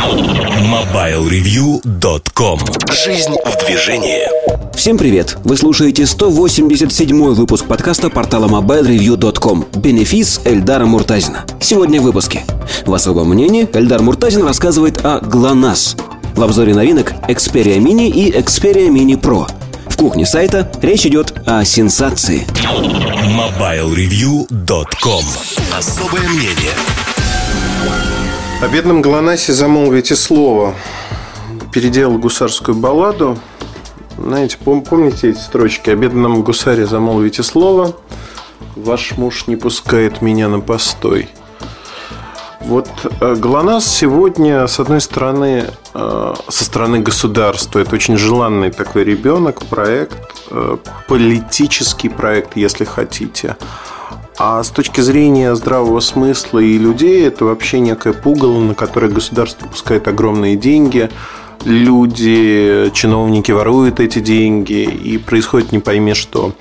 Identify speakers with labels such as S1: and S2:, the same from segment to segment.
S1: MobileReview.com Жизнь в движении
S2: Всем привет! Вы слушаете 187 выпуск подкаста портала MobileReview.com «Бенефис» Эльдара Муртазина. Сегодня в выпуске. В особом мнении Эльдар Муртазин рассказывает о ГЛОНАСС. В обзоре новинок Xperia Mini и Xperia Mini Pro. В кухне сайта речь идет о сенсации.
S1: MobileReview.com Особое мнение
S3: О бедном Глонасе замолвите слово. Переделал гусарскую балладу. Знаете, пом- помните эти строчки? О бедном гусаре замолвите слово. Ваш муж не пускает меня на постой. Вот э, ГЛОНАСС сегодня, с одной стороны, э, со стороны государства, это очень желанный такой ребенок, проект, э, политический проект, если хотите. А с точки зрения здравого смысла и людей, это вообще некое пугало, на которое государство пускает огромные деньги. Люди, чиновники воруют эти деньги, и происходит не пойми что.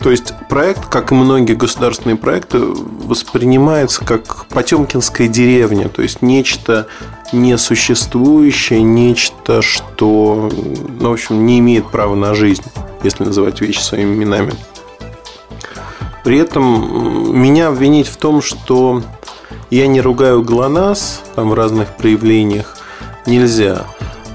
S3: То есть проект, как и многие государственные проекты, воспринимается как Потемкинская деревня, то есть нечто несуществующее, нечто, что, ну, в общем, не имеет права на жизнь, если называть вещи своими именами. При этом меня обвинить в том, что я не ругаю ГЛОНАСС там, в разных проявлениях, нельзя.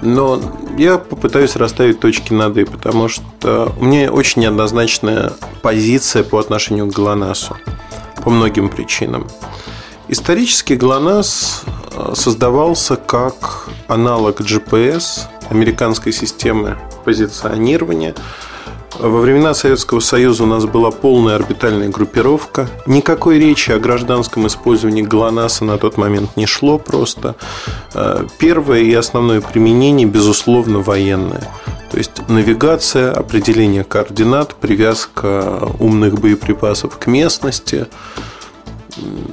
S3: Но я попытаюсь расставить точки над «и», потому что у меня очень неоднозначная позиция по отношению к ГЛОНАССу по многим причинам. Исторически ГЛОНАСС создавался как аналог GPS, американской системы позиционирования. Во времена Советского Союза у нас была полная орбитальная группировка. Никакой речи о гражданском использовании ГЛОНАССа на тот момент не шло просто. Первое и основное применение, безусловно, военное. То есть навигация, определение координат, привязка умных боеприпасов к местности.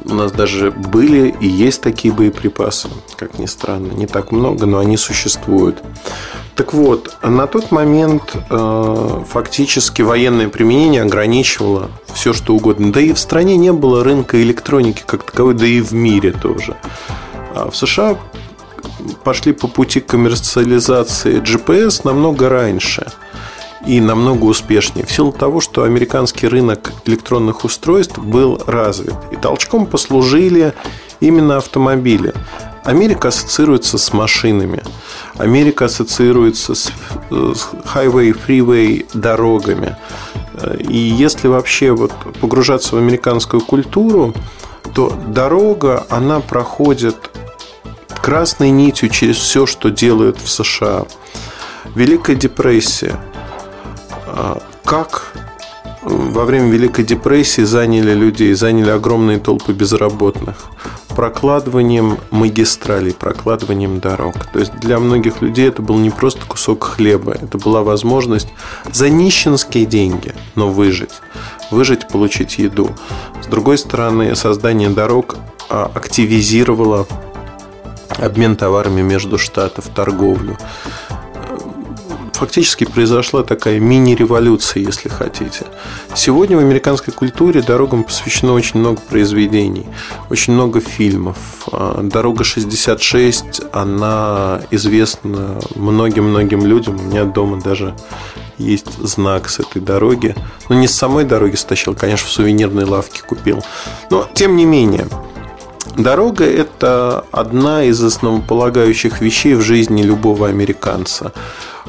S3: У нас даже были и есть такие боеприпасы, как ни странно. Не так много, но они существуют. Так вот, на тот момент э, фактически военное применение ограничивало все, что угодно. Да и в стране не было рынка электроники как таковой, да и в мире тоже. А в США пошли по пути коммерциализации GPS намного раньше и намного успешнее. В силу того, что американский рынок электронных устройств был развит. И толчком послужили именно автомобили. Америка ассоциируется с машинами. Америка ассоциируется с highway, freeway дорогами. И если вообще вот погружаться в американскую культуру, то дорога, она проходит красной нитью через все, что делают в США. Великая депрессия. Как во время Великой депрессии заняли людей, заняли огромные толпы безработных прокладыванием магистралей, прокладыванием дорог. То есть для многих людей это был не просто кусок хлеба, это была возможность за нищенские деньги, но выжить. Выжить, получить еду. С другой стороны, создание дорог активизировало обмен товарами между штатов, торговлю фактически произошла такая мини-революция, если хотите. Сегодня в американской культуре дорогам посвящено очень много произведений, очень много фильмов. Дорога 66, она известна многим-многим людям. У меня дома даже есть знак с этой дороги. Ну, не с самой дороги стащил, конечно, в сувенирной лавке купил. Но, тем не менее, Дорога – это одна из основополагающих вещей в жизни любого американца.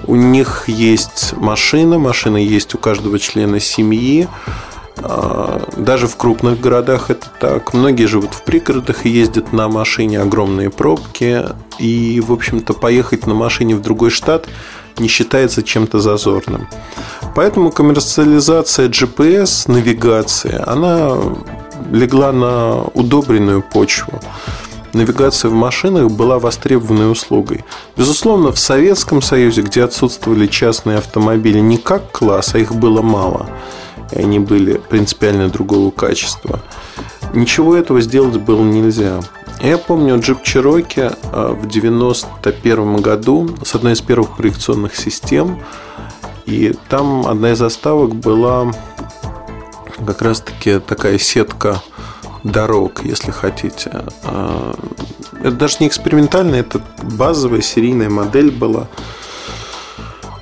S3: У них есть машина, машина есть у каждого члена семьи. Даже в крупных городах это так. Многие живут в пригородах и ездят на машине, огромные пробки. И, в общем-то, поехать на машине в другой штат не считается чем-то зазорным. Поэтому коммерциализация GPS, навигации, она легла на удобренную почву. Навигация в машинах была востребованной услугой. Безусловно, в Советском Союзе, где отсутствовали частные автомобили не как класс, а их было мало, и они были принципиально другого качества, ничего этого сделать было нельзя. Я помню джип Cherokee в 91 году с одной из первых проекционных систем. И там одна из заставок была как раз-таки такая сетка дорог, если хотите. Это даже не экспериментальная, это базовая серийная модель была.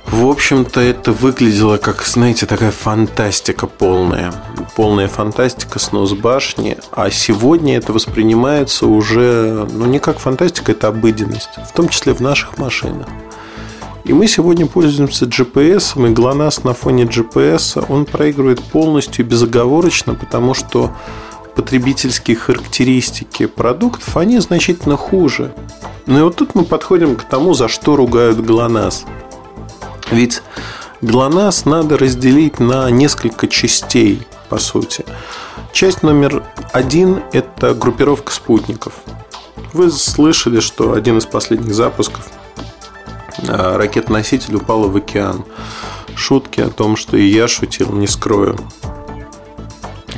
S3: В общем-то, это выглядело как, знаете, такая фантастика полная. Полная фантастика, снос башни. А сегодня это воспринимается уже, ну, не как фантастика, это обыденность. В том числе в наших машинах. И мы сегодня пользуемся GPS, и GLONASS на фоне GPS, он проигрывает полностью безоговорочно, потому что потребительские характеристики продуктов, они значительно хуже. Ну и вот тут мы подходим к тому, за что ругают GLONASS. Ведь GLONASS надо разделить на несколько частей, по сути. Часть номер один – это группировка спутников. Вы слышали, что один из последних запусков а, ракет-носитель упала в океан. Шутки о том, что и я шутил, не скрою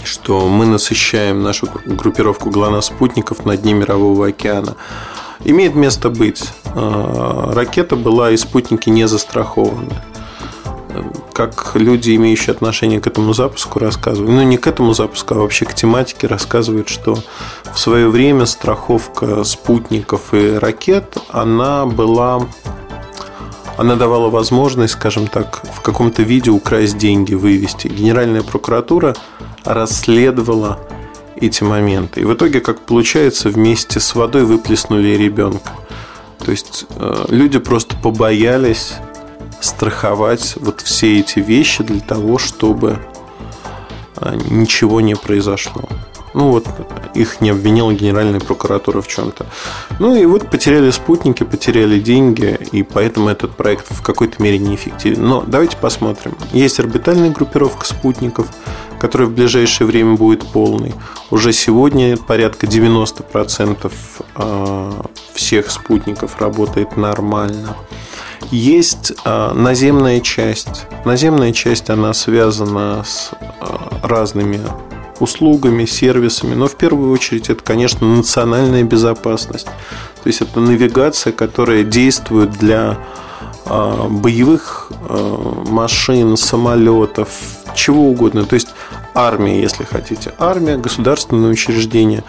S3: что мы насыщаем нашу группировку ГЛОНАСС-спутников на дне Мирового океана. Имеет место быть. А, ракета была и спутники не застрахованы. Как люди, имеющие отношение к этому запуску, рассказывают, ну не к этому запуску, а вообще к тематике, рассказывают, что в свое время страховка спутников и ракет, она была она давала возможность, скажем так, в каком-то виде украсть деньги, вывести. Генеральная прокуратура расследовала эти моменты. И в итоге, как получается, вместе с водой выплеснули ребенка. То есть э, люди просто побоялись страховать вот все эти вещи для того, чтобы э, ничего не произошло. Ну вот их не обвинила Генеральная прокуратура в чем-то. Ну и вот потеряли спутники, потеряли деньги, и поэтому этот проект в какой-то мере неэффективен. Но давайте посмотрим. Есть орбитальная группировка спутников, которая в ближайшее время будет полной. Уже сегодня порядка 90% а, всех спутников работает нормально. Есть а, наземная часть. Наземная часть, она связана с а, разными услугами, сервисами, но в первую очередь это, конечно, национальная безопасность. То есть это навигация, которая действует для а, боевых а, машин, самолетов, чего угодно. То есть армия, если хотите. Армия, государственное учреждение.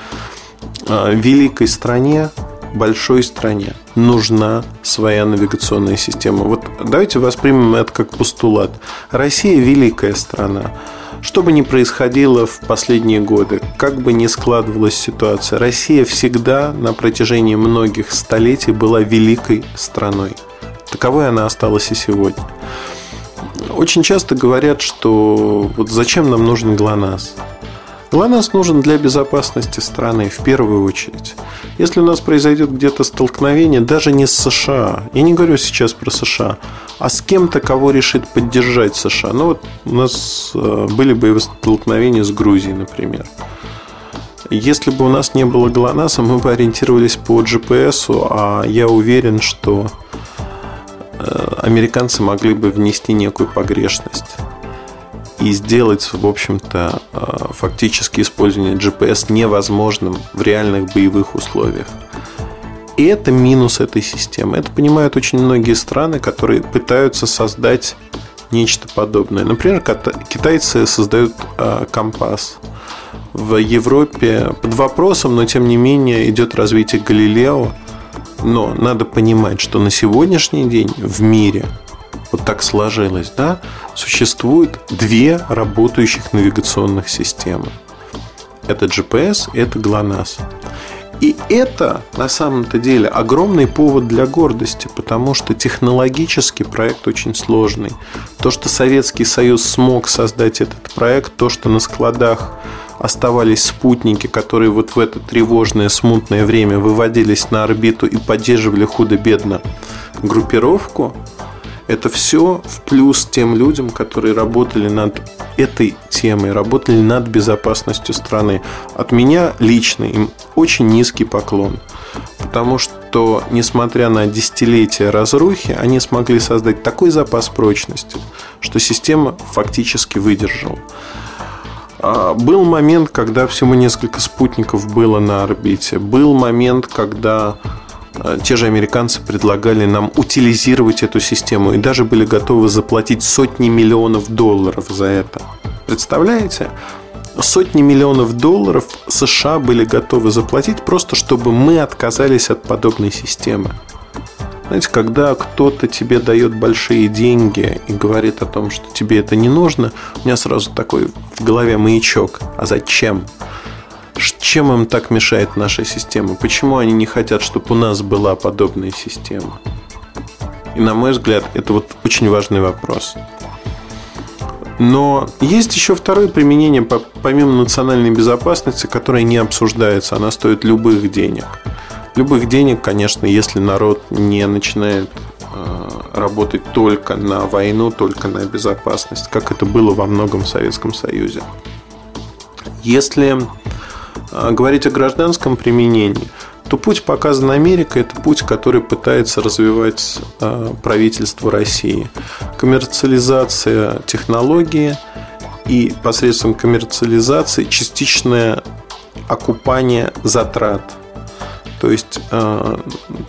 S3: А, великой стране, большой стране нужна своя навигационная система. Вот давайте воспримем это как постулат. Россия великая страна. Что бы ни происходило в последние годы, как бы ни складывалась ситуация, Россия всегда на протяжении многих столетий была великой страной. Таковой она осталась и сегодня. Очень часто говорят, что вот зачем нам нужен ГЛОНАСС? ГЛОНАСС нужен для безопасности страны в первую очередь. Если у нас произойдет где-то столкновение, даже не с США, я не говорю сейчас про США, а с кем-то, кого решит поддержать США. Ну вот у нас э, были боевые столкновения с Грузией, например. Если бы у нас не было ГЛОНАССа, мы бы ориентировались по GPS, а я уверен, что э, американцы могли бы внести некую погрешность и сделать, в общем-то, э, фактически использование GPS невозможным в реальных боевых условиях. И это минус этой системы. Это понимают очень многие страны, которые пытаются создать нечто подобное. Например, китайцы создают э, компас. В Европе под вопросом, но тем не менее идет развитие Галилео. Но надо понимать, что на сегодняшний день в мире вот так сложилось, да, существует две работающих навигационных системы. Это GPS, это GLONASS. И это на самом-то деле огромный повод для гордости, потому что технологически проект очень сложный. То, что Советский Союз смог создать этот проект, то, что на складах оставались спутники, которые вот в это тревожное, смутное время выводились на орбиту и поддерживали худо-бедно группировку, это все в плюс тем людям, которые работали над этой темой, работали над безопасностью страны. От меня лично им очень низкий поклон. Потому что, несмотря на десятилетия разрухи, они смогли создать такой запас прочности, что система фактически выдержала. А, был момент, когда всего несколько спутников было на орбите. Был момент, когда те же американцы предлагали нам утилизировать эту систему и даже были готовы заплатить сотни миллионов долларов за это. Представляете? сотни миллионов долларов США были готовы заплатить просто, чтобы мы отказались от подобной системы. Знаете, когда кто-то тебе дает большие деньги и говорит о том, что тебе это не нужно, у меня сразу такой в голове маячок. А зачем? Чем им так мешает наша система? Почему они не хотят, чтобы у нас была подобная система? И на мой взгляд, это вот очень важный вопрос. Но есть еще второе применение, помимо национальной безопасности, которое не обсуждается. Она стоит любых денег. Любых денег, конечно, если народ не начинает э, работать только на войну, только на безопасность, как это было во многом в Советском Союзе. Если говорить о гражданском применении, то путь, показан Америкой, это путь, который пытается развивать э, правительство России. Коммерциализация технологии и посредством коммерциализации частичное окупание затрат. То есть э,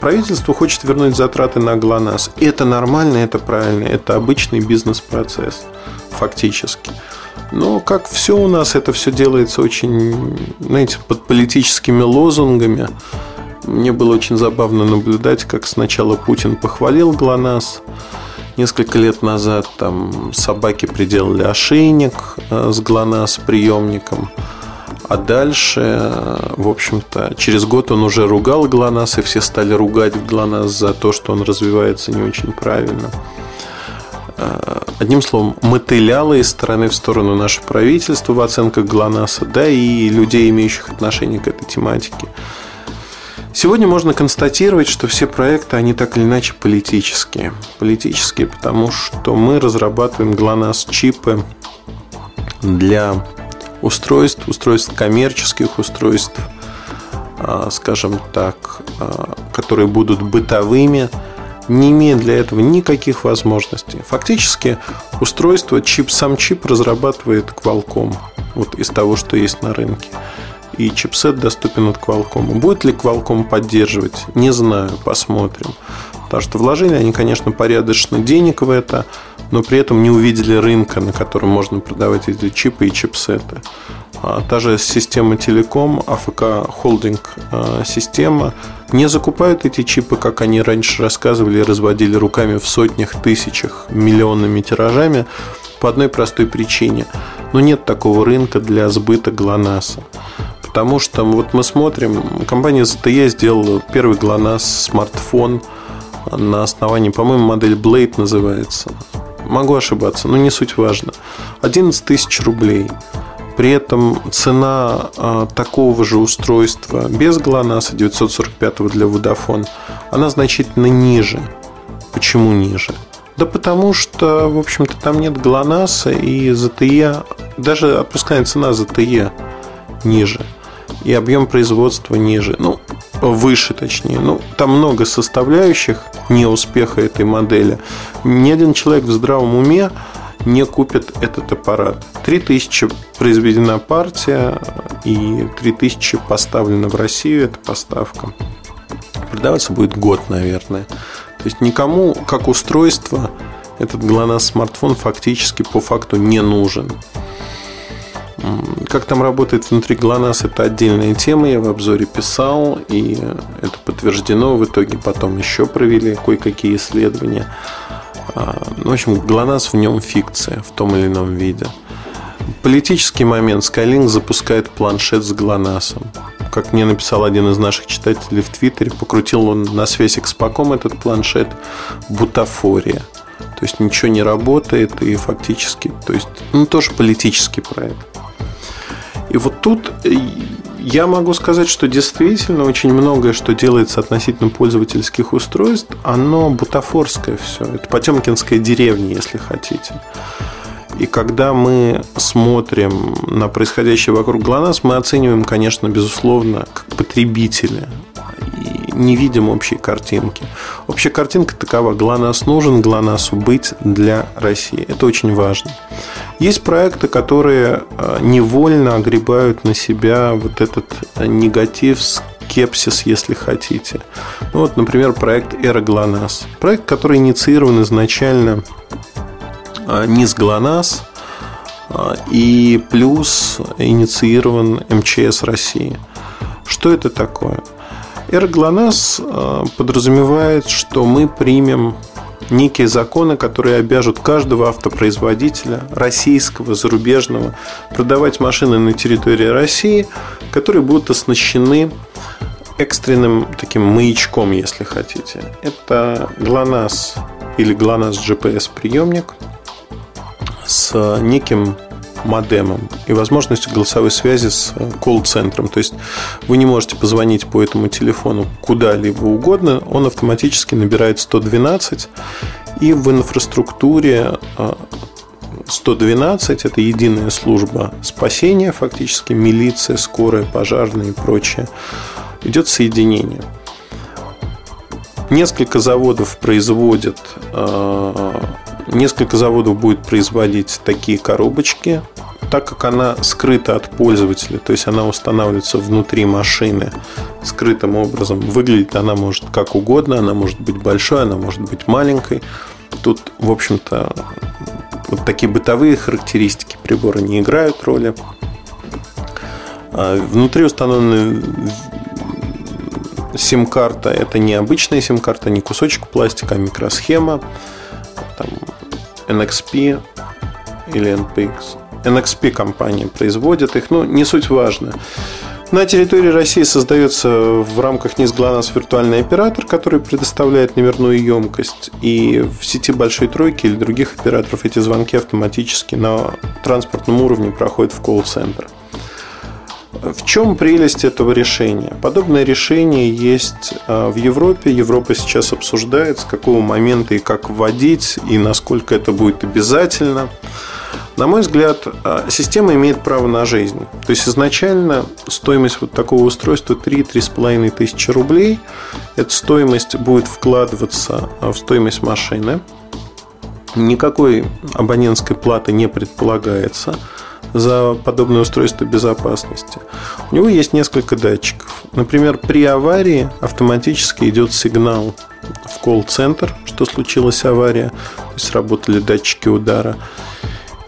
S3: правительство хочет вернуть затраты на ГЛОНАСС. Это нормально, это правильно, это обычный бизнес-процесс фактически. Но как все у нас, это все делается очень, знаете, под политическими лозунгами. Мне было очень забавно наблюдать, как сначала Путин похвалил ГЛОНАСС, Несколько лет назад там собаки приделали ошейник э, с ГЛОНАСС приемником. А дальше, э, в общем-то, через год он уже ругал ГЛОНАСС, и все стали ругать ГЛОНАСС за то, что он развивается не очень правильно. Э, одним словом, мотыляло из стороны в сторону наше правительство в оценках ГЛОНАССа, да и людей, имеющих отношение к этой тематике. Сегодня можно констатировать, что все проекты, они так или иначе политические. Политические, потому что мы разрабатываем ГЛОНАСС-чипы для устройств, устройств коммерческих устройств, а, скажем так, а, которые будут бытовыми, не имея для этого никаких возможностей. Фактически устройство, чип, сам чип разрабатывает Qualcomm вот из того, что есть на рынке. И чипсет доступен от Qualcomm. Будет ли Qualcomm поддерживать? Не знаю, посмотрим. Потому что вложили они, конечно, порядочно денег в это, но при этом не увидели рынка, на котором можно продавать эти чипы и чипсеты. А та же система телеком, АФК холдинг а, система, не закупают эти чипы, как они раньше рассказывали, разводили руками в сотнях, тысячах, миллионными тиражами по одной простой причине. Но нет такого рынка для сбыта ГЛОНАССа. Потому что вот мы смотрим, компания ZTE сделала первый ГЛОНАСС смартфон на основании, по-моему, модель Blade называется. Могу ошибаться, но не суть важно. 11 тысяч рублей. При этом цена а, такого же устройства без ГЛОНАССа 945 для Vodafone, она значительно ниже. Почему ниже? Да потому что, в общем-то, там нет ГЛОНАССа и ZTE, даже опускная цена ZTE ниже. И объем производства ниже. Ну, выше точнее. Ну, там много составляющих неуспеха этой модели. Ни один человек в здравом уме не купит этот аппарат. 3000 произведена партия и 3000 поставлена в Россию, эта поставка. Продаваться будет год, наверное. То есть никому как устройство этот GLONASS смартфон фактически по факту не нужен. Как там работает внутри GLONASS, это отдельная тема, я в обзоре писал, и это подтверждено. В итоге потом еще провели кое-какие исследования. А, ну, в общем, ГЛОНАСС в нем фикция в том или ином виде. Политический момент. Skylink запускает планшет с ГЛОНАССом. Как мне написал один из наших читателей в Твиттере, покрутил он на связь экспоком этот планшет. Бутафория. То есть ничего не работает и фактически, то есть, ну, тоже политический проект. И вот тут я могу сказать, что действительно очень многое, что делается относительно пользовательских устройств, оно бутафорское все. Это потемкинская деревня, если хотите. И когда мы смотрим на происходящее вокруг ГЛОНАСС, мы оцениваем, конечно, безусловно, как потребители не видим общей картинки. Общая картинка такова. ГЛОНАСС нужен, ГЛОНАССу быть для России. Это очень важно. Есть проекты, которые э, невольно огребают на себя вот этот негатив, скепсис, если хотите. Ну, вот, например, проект «Эра ГЛОНАСС». Проект, который инициирован изначально не с ГЛОНАСС, и плюс инициирован МЧС России. Что это такое? Эра ГЛОНАСС подразумевает, что мы примем некие законы, которые обяжут каждого автопроизводителя, российского, зарубежного, продавать машины на территории России, которые будут оснащены экстренным таким маячком, если хотите. Это GLONASS или GLONASS GPS приемник с неким модемом и возможностью голосовой связи с колл-центром. То есть вы не можете позвонить по этому телефону куда-либо угодно, он автоматически набирает 112, и в инфраструктуре 112 а, это единая служба спасения, фактически милиция, скорая, пожарные и прочее. Идет соединение. Несколько заводов производят Несколько заводов будет производить такие коробочки, так как она скрыта от пользователя, то есть она устанавливается внутри машины скрытым образом. Выглядит она может как угодно, она может быть большой, она может быть маленькой. Тут, в общем-то, вот такие бытовые характеристики прибора не играют роли. А внутри установлены сим-карта. Это не обычная сим-карта, не кусочек пластика, а микросхема. Там NXP или NPX. NXP компания производит их, но не суть важно. На территории России создается в рамках НИС ГЛОНАСС виртуальный оператор, который предоставляет номерную емкость. И в сети Большой Тройки или других операторов эти звонки автоматически на транспортном уровне проходят в колл-центр. В чем прелесть этого решения? Подобное решение есть а, в Европе. Европа сейчас обсуждает, с какого момента и как вводить, и насколько это будет обязательно. На мой взгляд, а, система имеет право на жизнь. То есть изначально стоимость вот такого устройства 3-3,5 тысячи рублей. Эта стоимость будет вкладываться а, в стоимость машины. Никакой абонентской платы не предполагается за подобное устройство безопасности. У него есть несколько датчиков. Например, при аварии автоматически идет сигнал в колл-центр, что случилась авария, то есть работали датчики удара.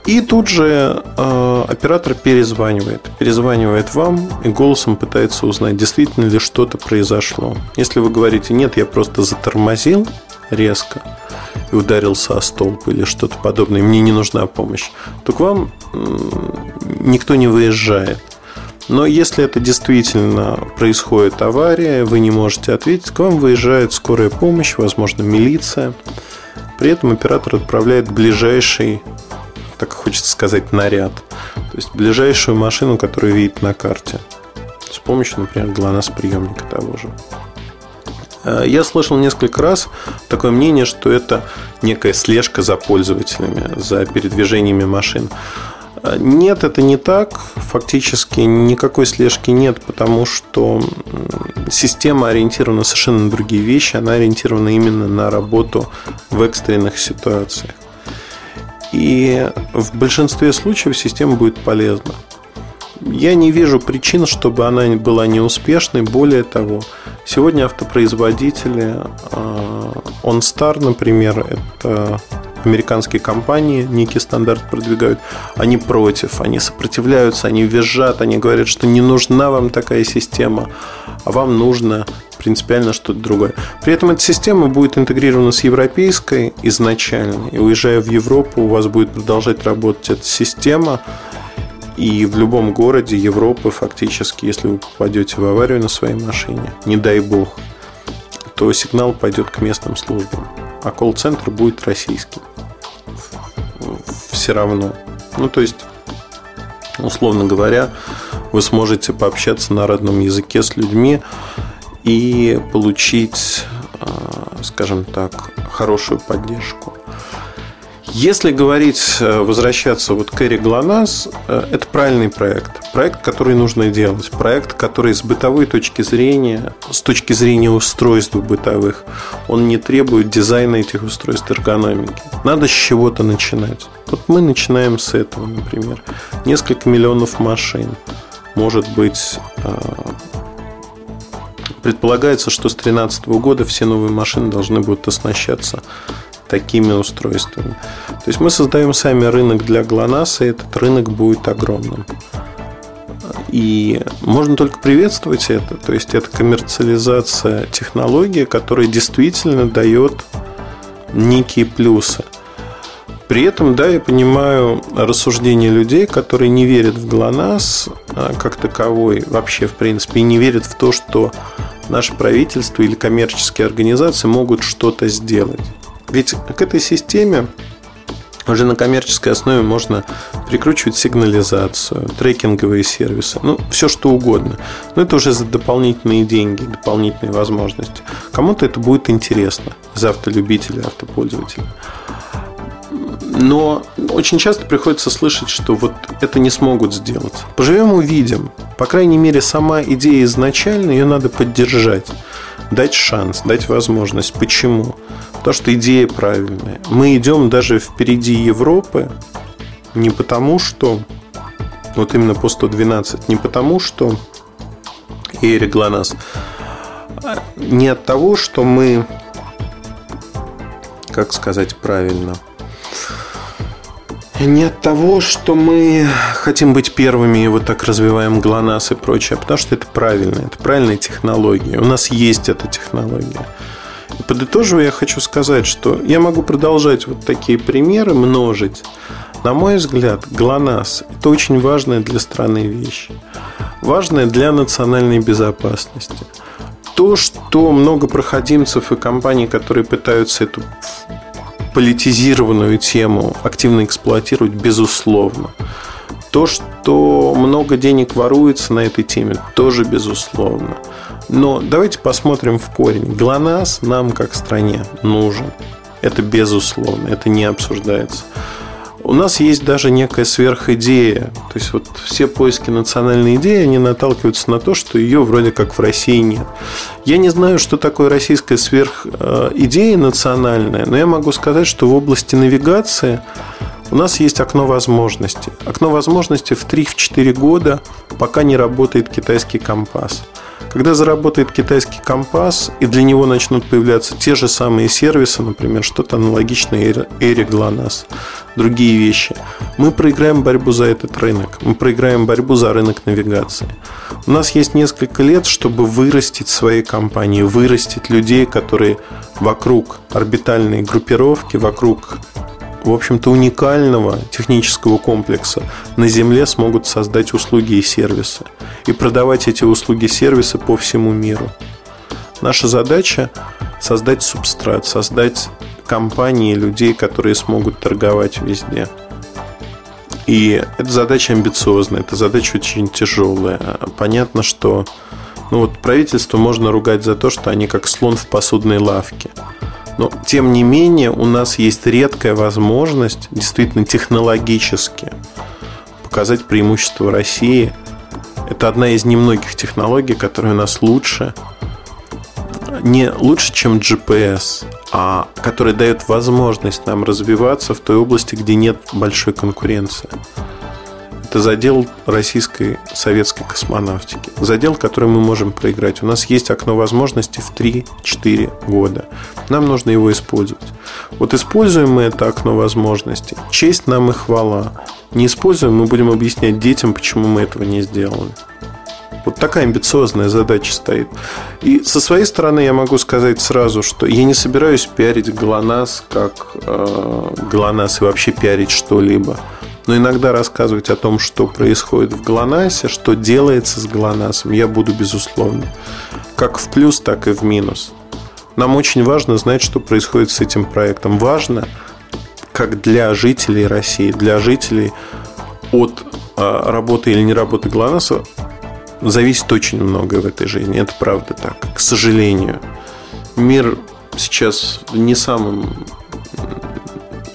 S3: И тут же э, оператор перезванивает. Перезванивает вам и голосом пытается узнать, действительно ли что-то произошло. Если вы говорите, нет, я просто затормозил резко, и ударился о столб или что-то подобное, мне не нужна помощь, то к вам никто не выезжает. Но если это действительно происходит авария, вы не можете ответить, к вам выезжает скорая помощь, возможно, милиция. При этом оператор отправляет ближайший, так хочется сказать, наряд. То есть ближайшую машину, которую видит на карте. С помощью, например, ГЛОНАСС приемника того же. Э, я слышал несколько раз такое мнение, что это некая слежка за пользователями, за передвижениями машин. Э, нет, это не так. Фактически никакой слежки нет, потому что система ориентирована совершенно на другие вещи. Она ориентирована именно на работу в экстренных ситуациях. И в большинстве случаев система будет полезна. Я не вижу причин, чтобы она была неуспешной. Более того, сегодня автопроизводители, а, OnStar, например, это американские компании некий стандарт продвигают, они против, они сопротивляются, они визжат, они говорят, что не нужна вам такая система, а вам нужно принципиально что-то другое. При этом эта система будет интегрирована с европейской изначально, и уезжая в Европу, у вас будет продолжать работать эта система, и в любом городе Европы фактически, если вы попадете в аварию на своей машине, не дай бог, то сигнал пойдет к местным службам. А колл-центр будет российский. Все равно. Ну, то есть, условно говоря, вы сможете пообщаться на родном языке с людьми и получить, а, скажем так, хорошую поддержку. Если говорить, э, возвращаться вот к Эри ГЛОНАСС, э, это правильный проект. Проект, который нужно делать. Проект, который с бытовой точки зрения, с точки зрения устройств бытовых, он не требует дизайна этих устройств эргономики. Надо с чего-то начинать. Вот мы начинаем с этого, например. Несколько миллионов машин. Может быть, э, предполагается, что с 2013 года все новые машины должны будут оснащаться такими устройствами. То есть мы создаем сами рынок для ГЛОНАСС, и этот рынок будет огромным. И можно только приветствовать это. То есть это коммерциализация технологии, которая действительно дает некие плюсы. При этом, да, я понимаю рассуждения людей, которые не верят в ГЛОНАСС а, как таковой, вообще, в принципе, и не верят в то, что наше правительство или коммерческие организации могут что-то сделать. Ведь к этой системе уже на коммерческой основе можно прикручивать сигнализацию, трекинговые сервисы, ну, все что угодно. Но это уже за дополнительные деньги, дополнительные возможности. Кому-то это будет интересно, за автолюбителя, автопользователя. Но очень часто приходится слышать, что вот это не смогут сделать. Поживем увидим. По крайней мере, сама идея изначально, ее надо поддержать. Дать шанс, дать возможность. Почему? Потому что идея правильная. Мы идем даже впереди Европы не потому, что вот именно по 112, не потому, что Эрик Глонас, а не от того, что мы, как сказать правильно – не от того, что мы хотим быть первыми и вот так развиваем ГЛОНАСС и прочее, а потому что это правильно, это правильная технология. У нас есть эта технология. И подытоживая, я хочу сказать, что я могу продолжать вот такие примеры множить. На мой взгляд, ГЛОНАСС – это очень важная для страны вещь. Важная для национальной безопасности. То, что много проходимцев и компаний, которые пытаются эту политизированную тему активно эксплуатировать, безусловно. То, что много денег воруется на этой теме, тоже безусловно. Но давайте посмотрим в корень. ГЛОНАСС нам, как стране, нужен. Это безусловно, это не обсуждается. У нас есть даже некая сверхидея. То есть вот все поиски национальной идеи, они наталкиваются на то, что ее вроде как в России нет. Я не знаю, что такое российская сверхидея национальная, но я могу сказать, что в области навигации у нас есть окно возможностей. Окно возможностей в 3-4 года, пока не работает китайский компас. Когда заработает китайский компас, и для него начнут появляться те же самые сервисы, например, что-то аналогичное Эре GLONASS, другие вещи, мы проиграем борьбу за этот рынок. Мы проиграем борьбу за рынок навигации. У нас есть несколько лет, чтобы вырастить свои компании, вырастить людей, которые вокруг орбитальной группировки, вокруг в общем-то, уникального технического комплекса на Земле смогут создать услуги и сервисы и продавать эти услуги и сервисы по всему миру. Наша задача создать субстрат, создать компании людей, которые смогут торговать везде. И эта задача амбициозная, эта задача очень тяжелая. Понятно, что ну вот правительство можно ругать за то, что они как слон в посудной лавке – но, тем не менее, у нас есть редкая возможность действительно технологически показать преимущество России. Это одна из немногих технологий, которая у нас лучше. Не лучше, чем GPS, а которая дает возможность нам развиваться в той области, где нет большой конкуренции. Это задел российской советской космонавтики. Задел, который мы можем проиграть. У нас есть окно возможностей в 3-4 года. Нам нужно его использовать. Вот используем мы это окно возможностей. Честь нам и хвала. Не используем, мы будем объяснять детям, почему мы этого не сделали. Вот такая амбициозная задача стоит. И со своей стороны я могу сказать сразу, что я не собираюсь пиарить ГЛОНАСС как э, ГЛОНАСС и вообще пиарить что-либо но иногда рассказывать о том, что происходит в ГЛОНАССе, что делается с ГЛОНАССом, я буду безусловно. Как в плюс, так и в минус. Нам очень важно знать, что происходит с этим проектом. Важно, как для жителей России, для жителей от а, работы или не работы ГЛОНАССа зависит очень многое в этой жизни. Это правда так, к сожалению. Мир сейчас не самым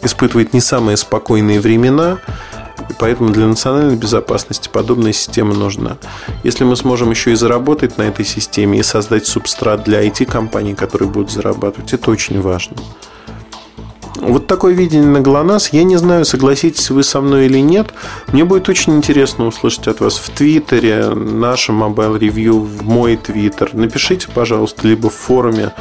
S3: испытывает не самые спокойные времена, и поэтому для национальной безопасности подобная система нужна. Если мы сможем еще и заработать на этой системе и создать субстрат для IT-компаний, которые будут зарабатывать, это очень важно. Вот такое видение на ГЛОНАСС. Я не знаю, согласитесь вы со мной или нет. Мне будет очень интересно услышать от вас в Твиттере, нашем Mobile Review, в мой Твиттер. Напишите, пожалуйста, либо в форуме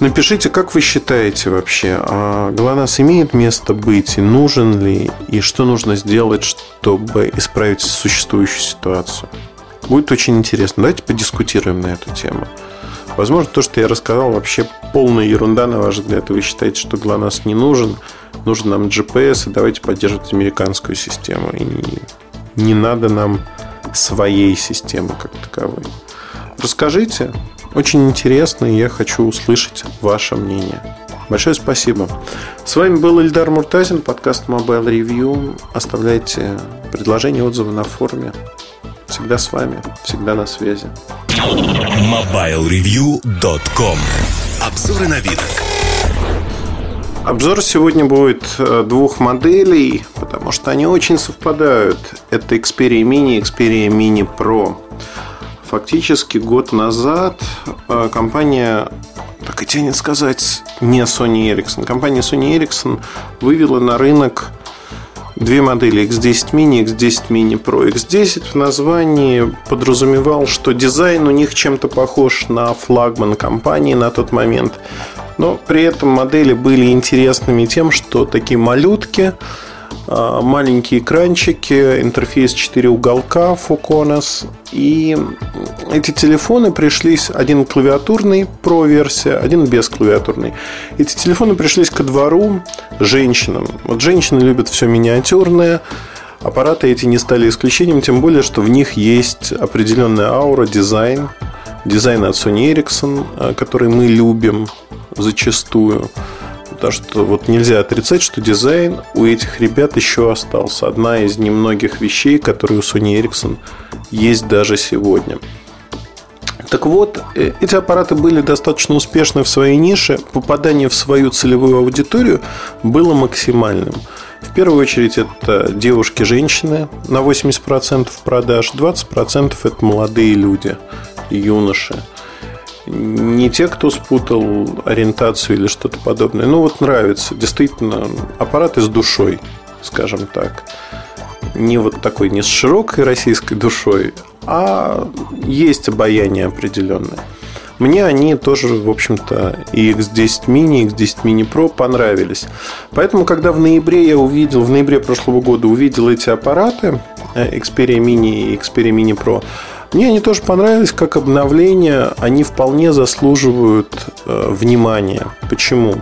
S3: Напишите, как вы считаете вообще, а ГЛОНАСС имеет место быть и нужен ли, и что нужно сделать, чтобы исправить существующую ситуацию. Будет очень интересно. Давайте подискутируем на эту тему. Возможно, то, что я рассказал, вообще полная ерунда, на ваш взгляд, вы считаете, что ГЛОНАСС не нужен, нужен нам GPS, и давайте поддерживать американскую систему. И не надо нам своей системы как таковой. Расскажите, очень интересно, и я хочу услышать ваше мнение. Большое спасибо. С вами был Ильдар Муртазин, подкаст Mobile Review. Оставляйте предложения, отзывы на форуме. Всегда с вами, всегда на связи.
S1: MobileReview.com Обзоры на вид.
S3: Обзор сегодня будет э, двух моделей, потому что они очень совпадают. Это Xperia Mini и Xperia Mini Pro. Фактически год назад э, компания, так и тянет сказать, не Sony Ericsson, компания Sony Ericsson вывела на рынок две модели X10 Mini и X10 Mini Pro. X10 в названии подразумевал, что дизайн у них чем-то похож на флагман компании на тот момент. Но при этом модели были интересными тем, что такие малютки – маленькие экранчики, интерфейс 4 уголка Foconos. И эти телефоны пришлись, один клавиатурный Pro версия, один без клавиатурный. Эти телефоны пришлись ко двору женщинам. Вот женщины любят все миниатюрное, аппараты эти не стали исключением, тем более, что в них есть определенная аура, дизайн, дизайн от Sony Ericsson, а, который мы любим зачастую. Потому что вот нельзя отрицать, что дизайн у этих ребят еще остался. Одна из немногих вещей, которые у Sony Ericsson есть даже сегодня. Так вот, э, эти аппараты были достаточно успешны в своей нише. Попадание в свою целевую аудиторию было максимальным. В первую очередь это девушки-женщины на 80% продаж, 20% это молодые люди, юноши не те, кто спутал ориентацию или что-то подобное. Ну, вот нравится. Действительно, аппараты с душой, скажем так. Не вот такой, не с широкой российской душой, а есть обаяние определенное. Мне они тоже, в общем-то, и X10 Mini, и X10 Mini Pro понравились. Поэтому, когда в ноябре я увидел, в ноябре прошлого года увидел эти аппараты, э, Xperia Mini и Xperia Mini Pro, мне они тоже понравились как обновление. Они вполне заслуживают э, внимания. Почему?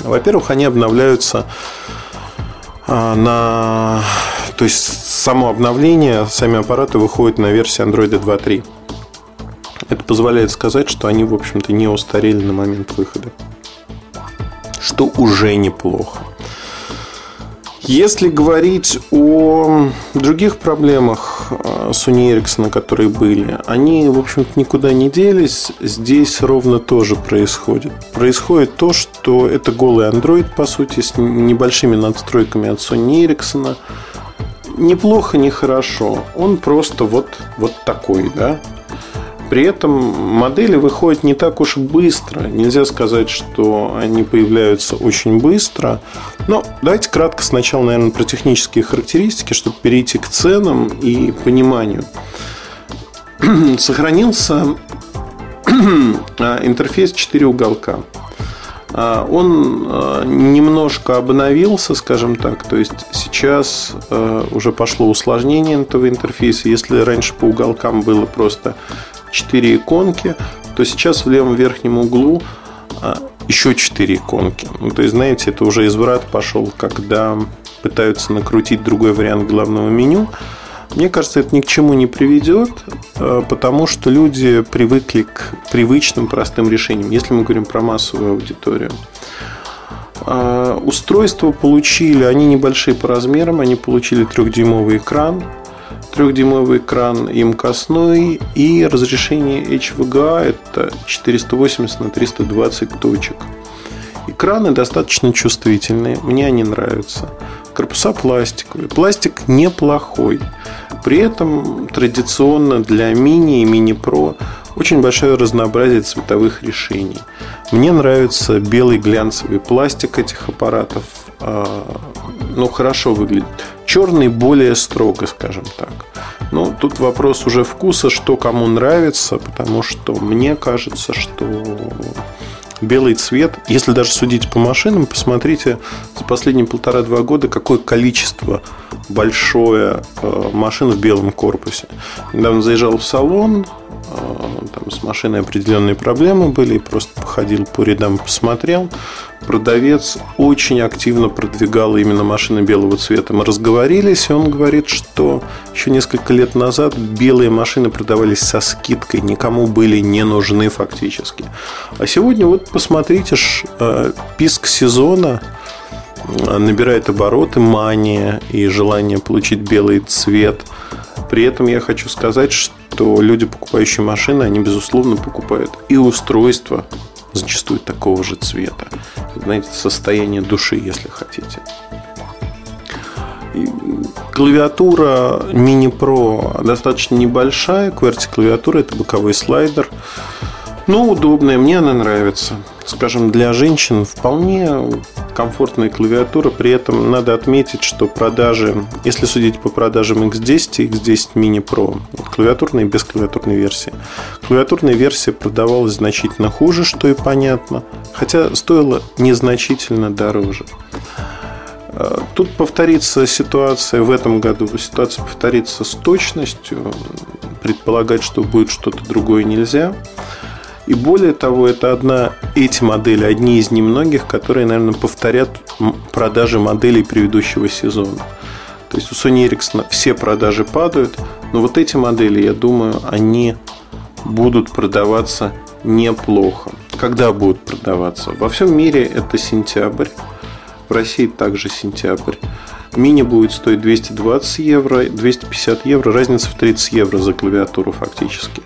S3: Во-первых, они обновляются э, на... То есть, само обновление, сами аппараты выходят на версии Android 2.3. Это позволяет сказать, что они, в общем-то, не устарели на момент выхода. Что уже неплохо. Если говорить о других проблемах э, Sony Ericsson, которые были, они, в общем-то, никуда не делись. Здесь ровно тоже происходит. Происходит то, что это голый Android, по сути, с небольшими надстройками от Sony Ericsson. Неплохо, не хорошо. Он просто вот, вот такой, да. При этом модели выходят не так уж быстро. Нельзя сказать, что они появляются очень быстро. Но давайте кратко сначала, наверное, про технические характеристики, чтобы перейти к ценам и пониманию. Сохранился интерфейс 4 уголка. А, он а, немножко обновился, скажем так. То есть сейчас а, уже пошло усложнение этого интерфейса. Если раньше по уголкам было просто 4 иконки, то сейчас в левом верхнем углу а, еще 4 иконки. Ну, то есть, знаете, это уже изврат пошел, когда пытаются накрутить другой вариант главного меню. Мне кажется, это ни к чему не приведет, а, потому что люди привыкли к привычным простым решениям, если мы говорим про массовую аудиторию. А, устройства получили, они небольшие по размерам, они получили трехдюймовый экран, Трехдюймовый экран имкостной и разрешение HVGA это 480 на 320 точек. Экраны достаточно чувствительные, мне они нравятся. Корпуса пластиковые. Пластик неплохой. При этом традиционно для мини и мини Pro очень большое разнообразие цветовых решений. Мне нравится белый глянцевый пластик этих аппаратов. Ну, хорошо выглядит. Черный более строго, скажем так. Ну, тут вопрос уже вкуса, что кому нравится, потому что мне кажется, что белый цвет, если даже судить по машинам, посмотрите за последние полтора-два года, какое количество большое э, машин в белом корпусе. Недавно заезжал в салон, э, там с машиной определенные проблемы были, просто походил по рядам, посмотрел. Продавец очень активно продвигал именно машины белого цвета. Мы разговорились, и он говорит, что еще несколько лет назад белые машины продавались со скидкой, никому были не нужны фактически. А сегодня вот посмотрите, э, писк сезона набирает обороты, мания и желание получить белый цвет. При этом я хочу сказать, что люди, покупающие машины, они, безусловно, покупают и устройства зачастую такого же цвета. Знаете, состояние души, если хотите. Клавиатура Mini Pro достаточно небольшая. QWERTY клавиатура это боковой слайдер. Ну, удобная, мне она нравится. Скажем, для женщин вполне комфортная клавиатура. При этом надо отметить, что продажи, если судить по продажам X10 и X10 Mini Pro, клавиатурная и бесклавиатурной версии, клавиатурная версия продавалась значительно хуже, что и понятно, хотя стоила незначительно дороже. Тут повторится ситуация в этом году, ситуация повторится с точностью. Предполагать, что будет что-то другое нельзя. И более того, это одна, эти модели, одни из немногих, которые, наверное, повторят продажи моделей предыдущего сезона. То есть у Sony Ericsson все продажи падают, но вот эти модели, я думаю, они будут продаваться неплохо. Когда будут продаваться? Во всем мире это сентябрь. В России также сентябрь. Мини будет стоить 220 евро, 250 евро, разница в 30 евро за клавиатуру фактически.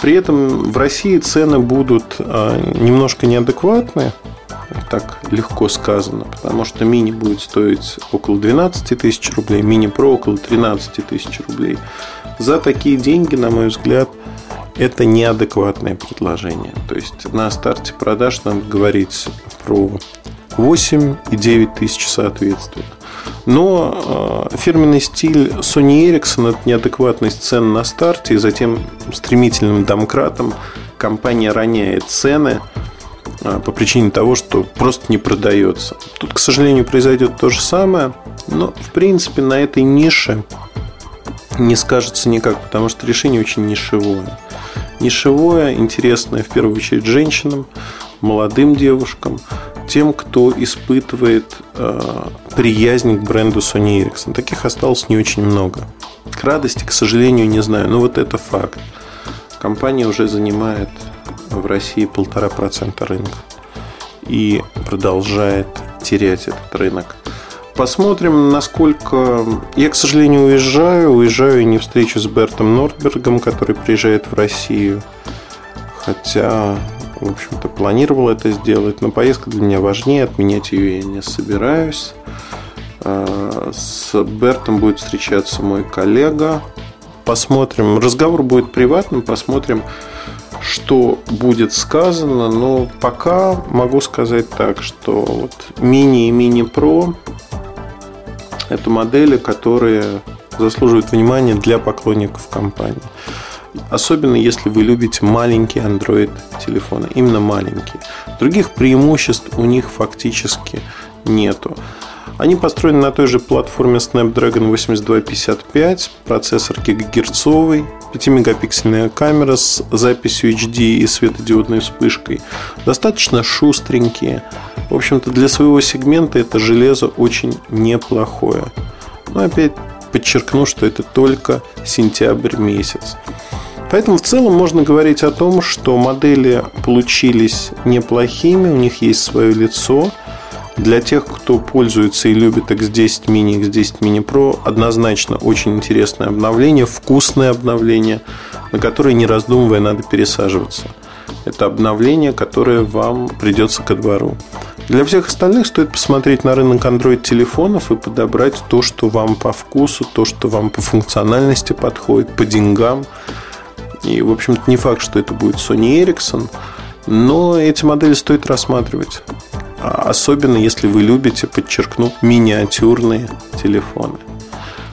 S3: При этом в России цены будут а, немножко неадекватные, так легко сказано, потому что мини будет стоить около 12 тысяч рублей, мини про около 13 тысяч рублей. За такие деньги, на мой взгляд, это неадекватное предложение. То есть на старте продаж надо говорить про 8 и 9 тысяч соответственно. Но э, фирменный стиль Sony Ericsson – это неадекватность цен на старте, и затем стремительным домкратом компания роняет цены э, по причине того, что просто не продается. Тут, к сожалению, произойдет то же самое, но, в принципе, на этой нише не скажется никак, потому что решение очень нишевое. Нишевое, интересное в первую очередь женщинам, молодым девушкам, тем, кто испытывает э, приязнь к бренду Sony Ericsson. Таких осталось не очень много. К радости, к сожалению, не знаю. Но вот это факт. Компания уже занимает в России полтора процента рынка и продолжает терять этот рынок. Посмотрим, насколько... Я, к сожалению, уезжаю. Уезжаю и не встречу с Бертом Нордбергом, который приезжает в Россию. Хотя в общем-то, планировал это сделать, но поездка для меня важнее, отменять ее я не собираюсь. А, с Бертом будет встречаться мой коллега. Посмотрим. Разговор будет приватным, посмотрим, что будет сказано. Но пока могу сказать так, что вот мини и мини про это модели, которые заслуживают внимания для поклонников компании. Особенно если вы любите маленькие Android телефоны, именно маленькие. Других преимуществ у них фактически нету. Они построены на той же платформе Snapdragon 8255, процессор гигагерцовый, 5-мегапиксельная камера с записью HD и светодиодной вспышкой. Достаточно шустренькие. В общем-то, для своего сегмента это железо очень неплохое. Но опять подчеркну, что это только сентябрь месяц. Поэтому в целом можно говорить о том, что модели получились неплохими, у них есть свое лицо. Для тех, кто пользуется и любит X10 Mini, X10 Mini Pro, однозначно очень интересное обновление, вкусное обновление, на которое, не раздумывая, надо пересаживаться. Это обновление, которое вам придется ко двору. Для всех остальных стоит посмотреть на рынок Android-телефонов и подобрать то, что вам по вкусу, то, что вам по функциональности подходит, по деньгам – и, в общем-то, не факт, что это будет Sony Ericsson, но эти модели стоит рассматривать. А особенно, если вы любите, подчеркну, миниатюрные телефоны.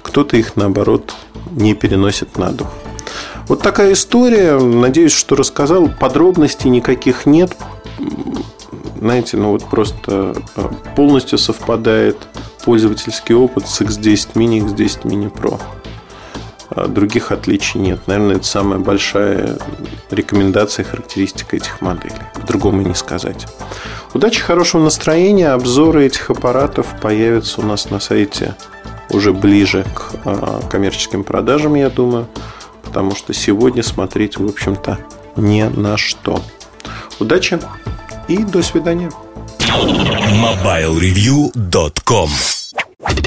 S3: Кто-то их, наоборот, не переносит на дух. Вот такая история. Надеюсь, что рассказал. Подробностей никаких нет. знаете, ну вот просто э, полностью совпадает пользовательский опыт с X10 Mini, X10 Mini Pro. А других отличий нет. Наверное, это самая большая рекомендация и характеристика этих моделей. По-другому не сказать. Удачи, хорошего настроения. Обзоры этих аппаратов появятся у нас на сайте уже ближе к а, коммерческим продажам, я думаю. Потому что сегодня смотреть, в общем-то, не на что. Удачи и до свидания.
S1: MobileReview.com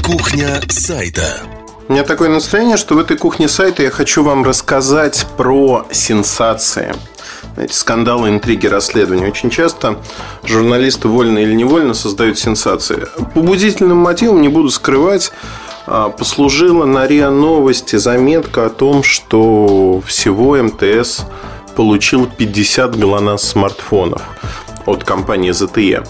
S1: Кухня сайта
S3: у меня такое настроение, что в этой кухне сайта я хочу вам рассказать про сенсации. Знаете, скандалы, интриги, расследования. Очень часто журналисты вольно или невольно создают сенсации. Побудительным мотивом, не буду скрывать, послужила на РИА Новости заметка о том, что всего МТС получил 50 ГЛОНАСС смартфонов от компании ZTE.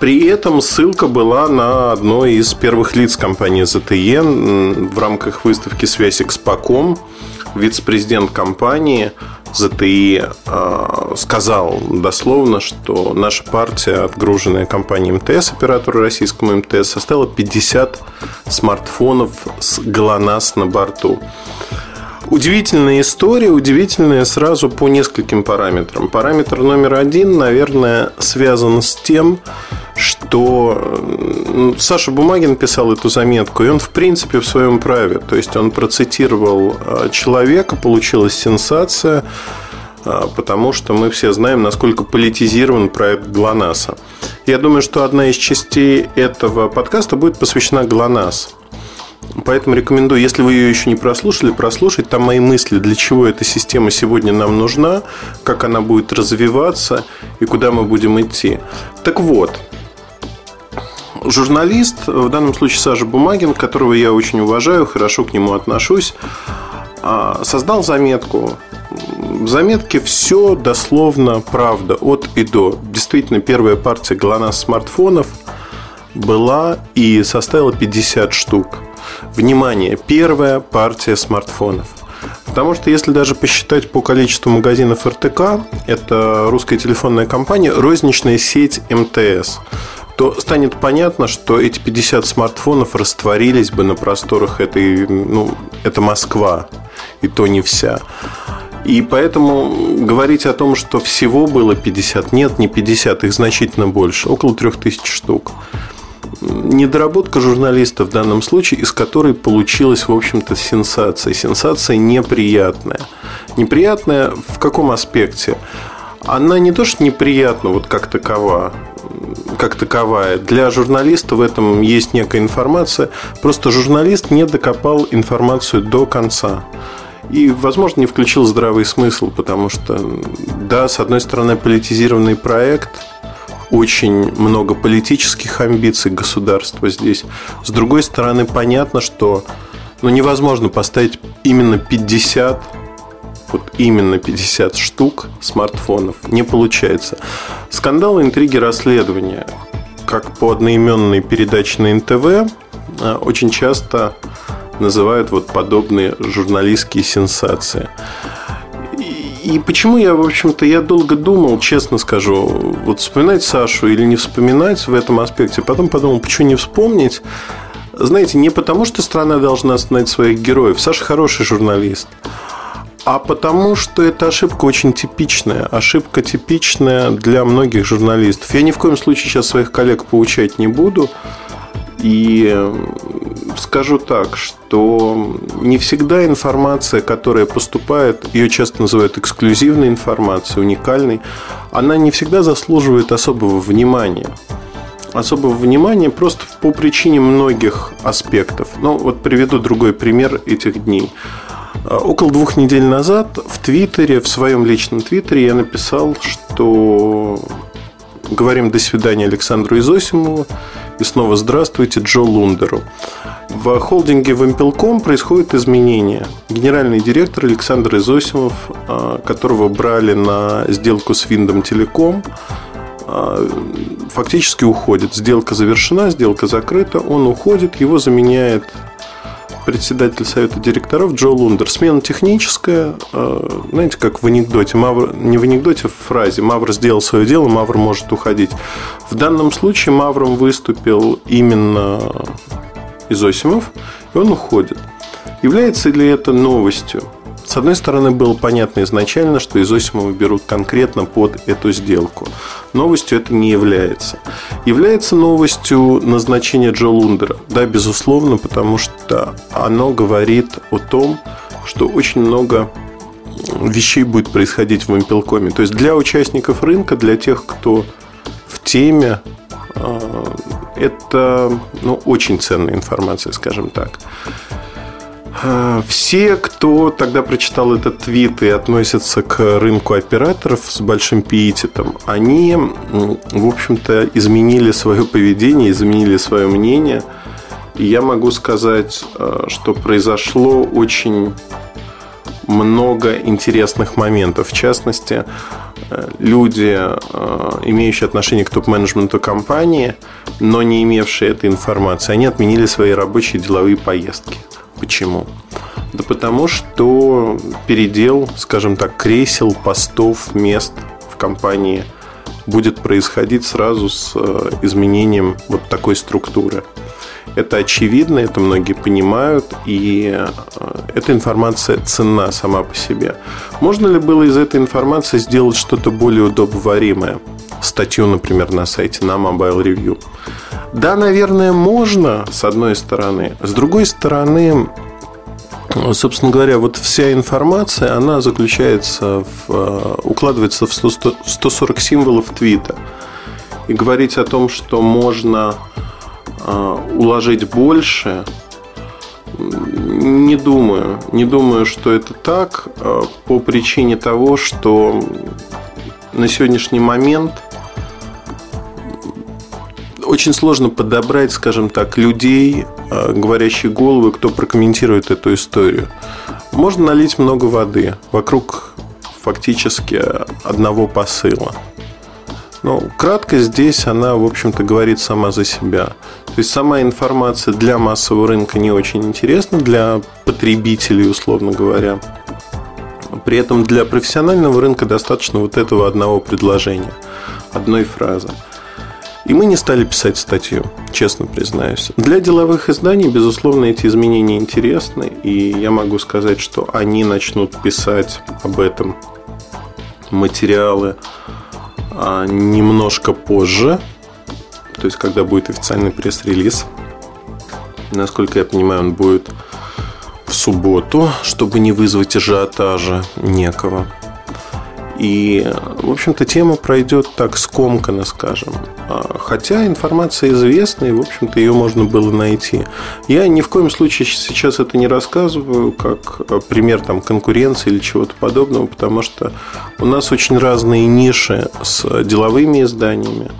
S3: При этом ссылка была на одно из первых лиц компании ZTE в рамках выставки «Связь Экспоком». Вице-президент компании ZTE а, сказал дословно, что наша партия, отгруженная компанией МТС, оператору российскому МТС, составила 50 смартфонов с ГЛОНАСС на борту. Удивительная история, удивительная сразу по нескольким параметрам. Параметр номер один, наверное, связан с тем, что Саша Бумагин писал эту заметку, и он, в принципе, в своем праве. То есть он процитировал а, человека, получилась сенсация, а, потому что мы все знаем, насколько политизирован проект ГЛОНАССа. Я думаю, что одна из частей этого подкаста будет посвящена ГЛОНАСС. Поэтому рекомендую, если вы ее еще не прослушали, прослушать там мои мысли, для чего эта система сегодня нам нужна, как она будет развиваться и куда мы будем идти. Так вот, журналист, в данном случае Саша Бумагин, которого я очень уважаю, хорошо к нему отношусь, а, создал заметку. В заметке все дословно правда, от и до. Действительно, первая партия ГЛОНАСС смартфонов была и составила 50 штук. Внимание, первая партия смартфонов. Потому что если даже посчитать по количеству магазинов РТК, это русская телефонная компания, розничная сеть МТС, то станет понятно, что эти 50 смартфонов растворились бы на просторах этой, ну, это Москва, и то не вся. И поэтому говорить о том, что всего было 50, нет, не 50, их значительно больше, около 3000 штук недоработка журналиста в данном случае, из которой получилась, в общем-то, сенсация. Сенсация неприятная. Неприятная в каком аспекте? Она не то, что неприятна вот как такова, как таковая. Для журналиста в этом есть некая информация. Просто журналист не докопал информацию до конца. И, возможно, не включил здравый смысл, потому что, да, с одной стороны, политизированный проект – очень много политических амбиций государства здесь. С другой стороны, понятно, что ну, невозможно поставить именно 50 вот именно 50 штук смартфонов. Не получается. Скандалы, интриги, расследования, как по одноименной передаче на НТВ, а, очень часто называют вот подобные журналистские сенсации. И почему я, в общем-то, я долго думал, честно скажу, вот вспоминать Сашу или не вспоминать в этом аспекте. Потом подумал, почему не вспомнить. Знаете, не потому, что страна должна остановить своих героев. Саша хороший журналист. А потому, что эта ошибка очень типичная. Ошибка типичная для многих журналистов. Я ни в коем случае сейчас своих коллег поучать не буду. И скажу так, что не всегда информация, которая поступает, ее часто называют эксклюзивной информацией, уникальной, она не всегда заслуживает особого внимания. Особого внимания просто по причине многих аспектов. Ну, вот приведу другой пример этих дней. Около двух недель назад в Твиттере, в своем личном Твиттере я написал, что говорим до свидания Александру Изосимову и снова здравствуйте Джо Лундеру. В холдинге Вимпелком происходят изменения. Генеральный директор Александр Изосимов, а, которого брали на сделку с Виндом Телеком, а, фактически уходит. Сделка завершена, сделка закрыта, он уходит, его заменяет председатель совета директоров Джо Лундер. Смена техническая, э, знаете, как в анекдоте, Мавр, не в анекдоте, а в фразе «Мавр сделал свое дело, Мавр может уходить». В данном случае Мавром выступил именно Изосимов, и он уходит. Является ли это новостью? С одной стороны, было понятно изначально, что Изосимова берут конкретно под эту сделку. Новостью это не является. Является новостью назначение Джо Лундера. Да, безусловно, потому что оно говорит о том, что очень много вещей будет происходить в Импелкоме. То есть для участников рынка, для тех, кто в теме, а, это ну, очень ценная информация, скажем так. А, все, кто тогда прочитал этот твит и относится к рынку операторов с большим пиететом, они, в общем-то, изменили свое поведение, изменили свое мнение. Я могу сказать, а, что произошло очень много интересных моментов. В частности, э, люди, э, имеющие отношение к топ-менеджменту компании, но не имевшие этой информации, они отменили свои рабочие деловые поездки. Почему? Да потому что передел, скажем так, кресел, постов, мест в компании будет происходить сразу с э, изменением вот такой структуры. Это очевидно, это многие понимают, и э, эта информация ценна сама по себе. Можно ли было из этой информации сделать что-то более удобоваримое? Статью, например, на сайте на Mobile Review. Да, наверное, можно, с одной стороны. С другой стороны, собственно говоря, вот вся информация, она заключается в, э, укладывается в 100, 140 символов твита. И говорить о том, что можно э, уложить больше, не думаю. Не думаю, что это так э, по причине того, что на сегодняшний момент – очень сложно подобрать, скажем так, людей, э, говорящие головы, кто прокомментирует эту историю. Можно налить много воды вокруг фактически одного посыла. Но кратко здесь она, в общем-то, говорит сама за себя. То есть сама информация для массового рынка не очень интересна, для потребителей, условно говоря. При этом для профессионального рынка достаточно вот этого одного предложения, одной фразы. И мы не стали писать статью, честно признаюсь. Для деловых изданий, безусловно, эти изменения интересны, и я могу сказать, что они начнут писать об этом материалы а, немножко позже, то есть когда будет официальный пресс-релиз. Насколько я понимаю, он будет в субботу, чтобы не вызвать ажиотажа некого. И, в общем-то, тема пройдет так скомканно, скажем. А, хотя информация известна, и, в общем-то, ее можно было найти. Я ни в коем случае сейчас это не рассказываю как а, пример там, конкуренции или чего-то подобного, потому что у нас очень разные ниши с деловыми изданиями.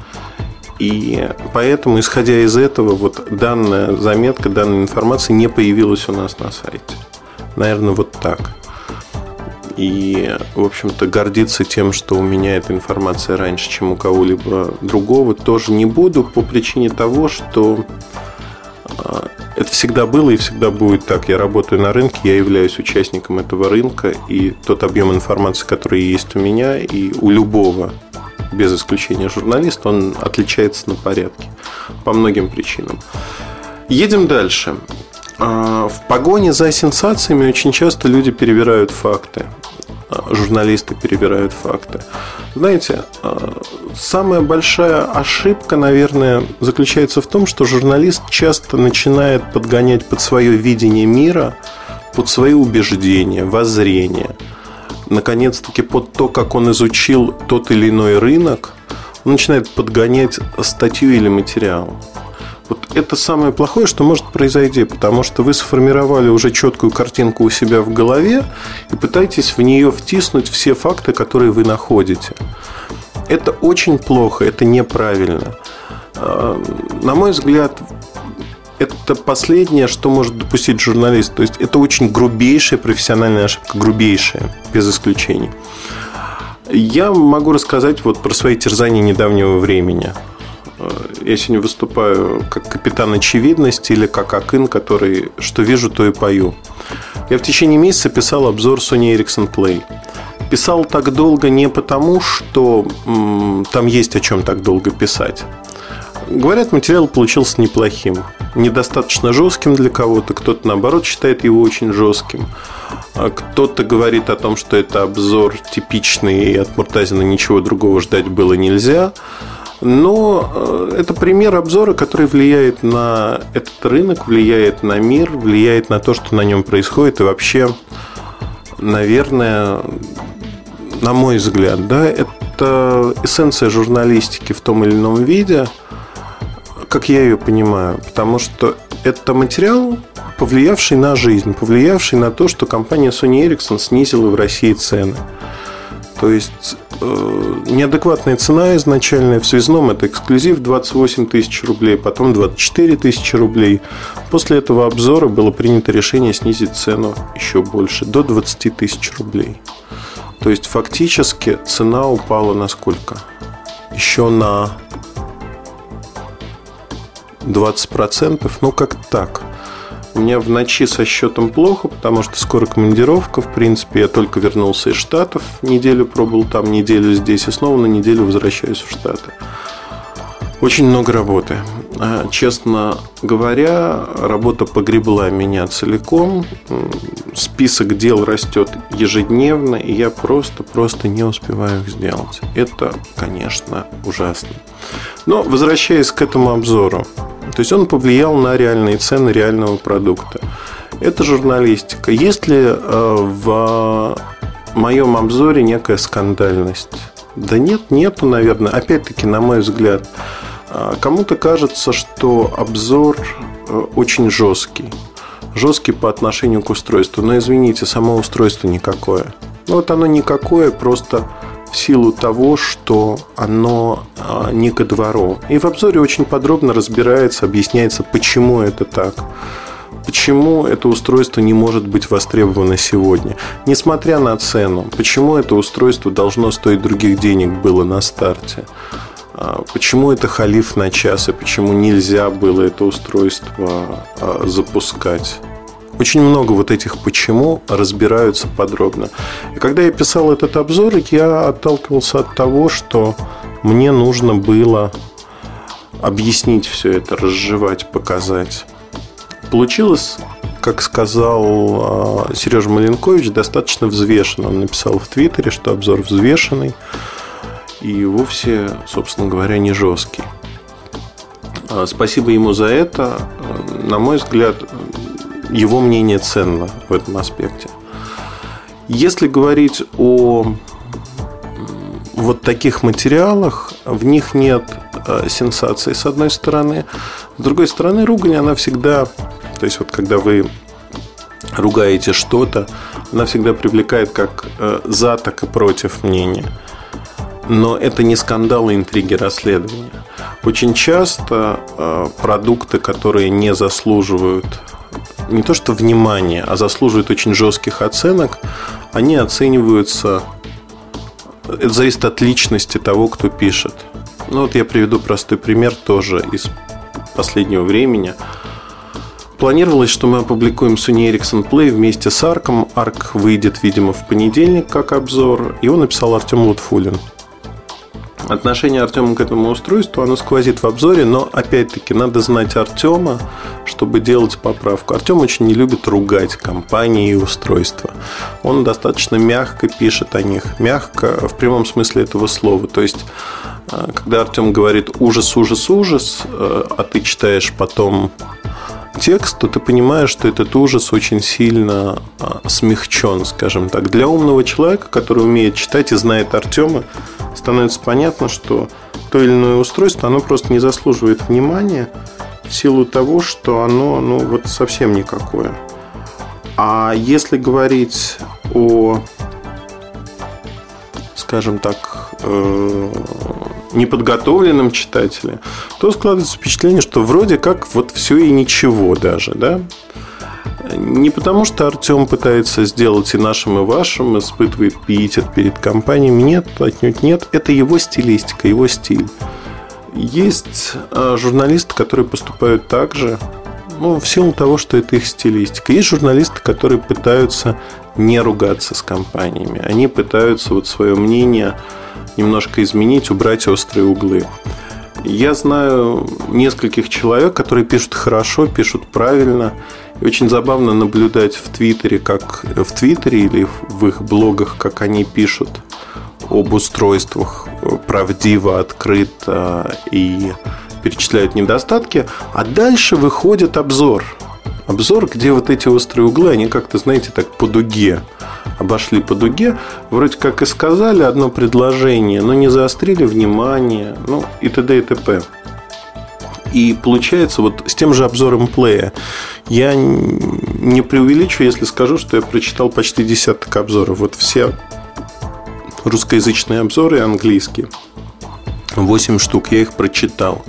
S3: И поэтому, исходя из этого, вот данная заметка, данная информация не появилась у нас на сайте. Наверное, вот так. И, в общем-то, гордиться тем, что у меня эта информация раньше, чем у кого-либо другого, тоже не буду по причине того, что а, это всегда было и всегда будет так. Я работаю на рынке, я являюсь участником этого рынка, и тот объем информации, который есть у меня и у любого, без исключения журналиста, он отличается на порядке по многим причинам. Едем дальше. А, в погоне за сенсациями очень часто люди перебирают факты. А, журналисты перебирают факты. Знаете, а, самая большая ошибка, наверное, заключается в том, что журналист часто начинает подгонять под свое видение мира, под свои убеждения, воззрения. Наконец-таки под то, как он изучил тот или иной рынок, он начинает подгонять статью или материал. Вот это самое плохое, что может произойти, потому что вы сформировали уже четкую картинку у себя в голове и пытаетесь в нее втиснуть все факты, которые вы находите. Это очень плохо, это неправильно. А, на мой взгляд, это последнее, что может допустить журналист. То есть это очень грубейшая профессиональная ошибка, грубейшая, без исключений. Я могу рассказать вот про свои терзания недавнего времени. Я сегодня выступаю как капитан очевидности или как Акын, который что вижу, то и пою. Я в течение месяца писал обзор Sony Ericsson Play. Писал так долго не потому, что м, там есть о чем так долго писать. Говорят, материал получился неплохим. Недостаточно жестким для кого-то, кто-то наоборот считает его очень жестким. А кто-то говорит о том, что это обзор типичный, и от Муртазина ничего другого ждать было нельзя. Но э, это пример обзора, который влияет на этот рынок, влияет на мир, влияет на то, что на нем происходит. И вообще, наверное, на мой взгляд, да, это эссенция журналистики в том или ином виде – как я ее понимаю, потому что это материал, повлиявший на жизнь, повлиявший на то, что компания Sony Ericsson снизила в России цены. То есть э, неадекватная цена изначальная в связном это эксклюзив 28 тысяч рублей, потом 24 тысячи рублей. После этого обзора было принято решение снизить цену еще больше, до 20 тысяч рублей. То есть фактически цена упала на сколько? Еще на 20%, ну как так. У меня в ночи со счетом плохо, потому что скоро командировка. В принципе, я только вернулся из Штатов. Неделю пробыл там, неделю здесь. И снова на неделю возвращаюсь в Штаты. Очень много работы. А, честно говоря, работа погребла меня целиком. Список дел растет ежедневно, и я просто-просто не успеваю их сделать. Это, конечно, ужасно. Но возвращаясь к этому обзору, то есть он повлиял на реальные цены реального продукта. Это журналистика. Есть ли э, в моем обзоре некая скандальность? Да нет, нету, наверное. Опять-таки, на мой взгляд, кому-то кажется, что обзор э, очень жесткий. Жесткий по отношению к устройству. Но извините, само устройство никакое. Ну, вот оно никакое, просто в силу того, что оно а, не ко двору. И в обзоре очень подробно разбирается, объясняется, почему это так. Почему это устройство не может быть востребовано сегодня? Несмотря на цену, почему это устройство должно стоить других денег было на старте? А, почему это халиф на час и почему нельзя было это устройство а, запускать? Очень много вот этих почему разбираются подробно. И когда я писал этот обзор, я отталкивался от того, что мне нужно было объяснить все это, разжевать, показать. Получилось, как сказал а, Сережа Маленкович, достаточно взвешенно. Он написал в Твиттере, что обзор взвешенный и вовсе, собственно говоря, не жесткий. А, спасибо ему за это. На мой взгляд, его мнение ценно в этом аспекте. Если говорить о вот таких материалах, в них нет э, сенсации, с одной стороны. С другой стороны, ругань, она всегда... То есть, вот когда вы ругаете что-то, она всегда привлекает как за, так и против мнения. Но это не скандалы, интриги, расследования. Очень часто э, продукты, которые не заслуживают не то что внимание, а заслуживают очень жестких оценок, они оцениваются это зависит от личности того, кто пишет. Ну вот я приведу простой пример тоже из последнего времени. Планировалось, что мы опубликуем Sony Ericsson Play вместе с Арком. Арк выйдет, видимо, в понедельник как обзор. Его написал Артем Лутфулин. Отношение Артема к этому устройству, оно сквозит в обзоре, но опять-таки надо знать Артема, чтобы делать поправку. Артем очень не любит ругать компании и устройства. Он достаточно мягко пишет о них. Мягко в прямом смысле этого слова. То есть, э, когда Артем говорит ужас, ужас, ужас, э, а ты читаешь потом текст, то ты понимаешь, что этот ужас очень сильно а, смягчен, скажем так. Для умного человека, который умеет читать и знает Артема, становится понятно, что то или иное устройство, оно просто не заслуживает внимания в силу того, что оно ну, вот совсем никакое. А если говорить о, скажем так, э, неподготовленном читателе, то складывается впечатление, что вроде как вот все и ничего даже, да? Не потому, что Артем пытается сделать и нашим, и вашим, испытывает пиетет перед компаниями. Нет, отнюдь нет. Это его стилистика, его стиль. Есть а, журналисты, которые поступают так же, ну, в силу того, что это их стилистика. Есть журналисты, которые пытаются не ругаться с компаниями. Они пытаются вот свое мнение немножко изменить, убрать острые углы. Я знаю нескольких человек, которые пишут хорошо, пишут правильно. И очень забавно наблюдать в Твиттере, как в Твиттере или в их блогах, как они пишут об устройствах правдиво, открыто и перечисляют недостатки, а дальше выходит обзор. Обзор, где вот эти острые углы, они как-то, знаете, так по дуге обошли по дуге, вроде как и сказали одно предложение, но не заострили внимание, ну и т.д. и т.п. И получается, вот с тем же обзором плея, я не преувеличу, если скажу, что я прочитал почти десяток обзоров. Вот все русскоязычные обзоры английские, 8 штук, я их прочитал.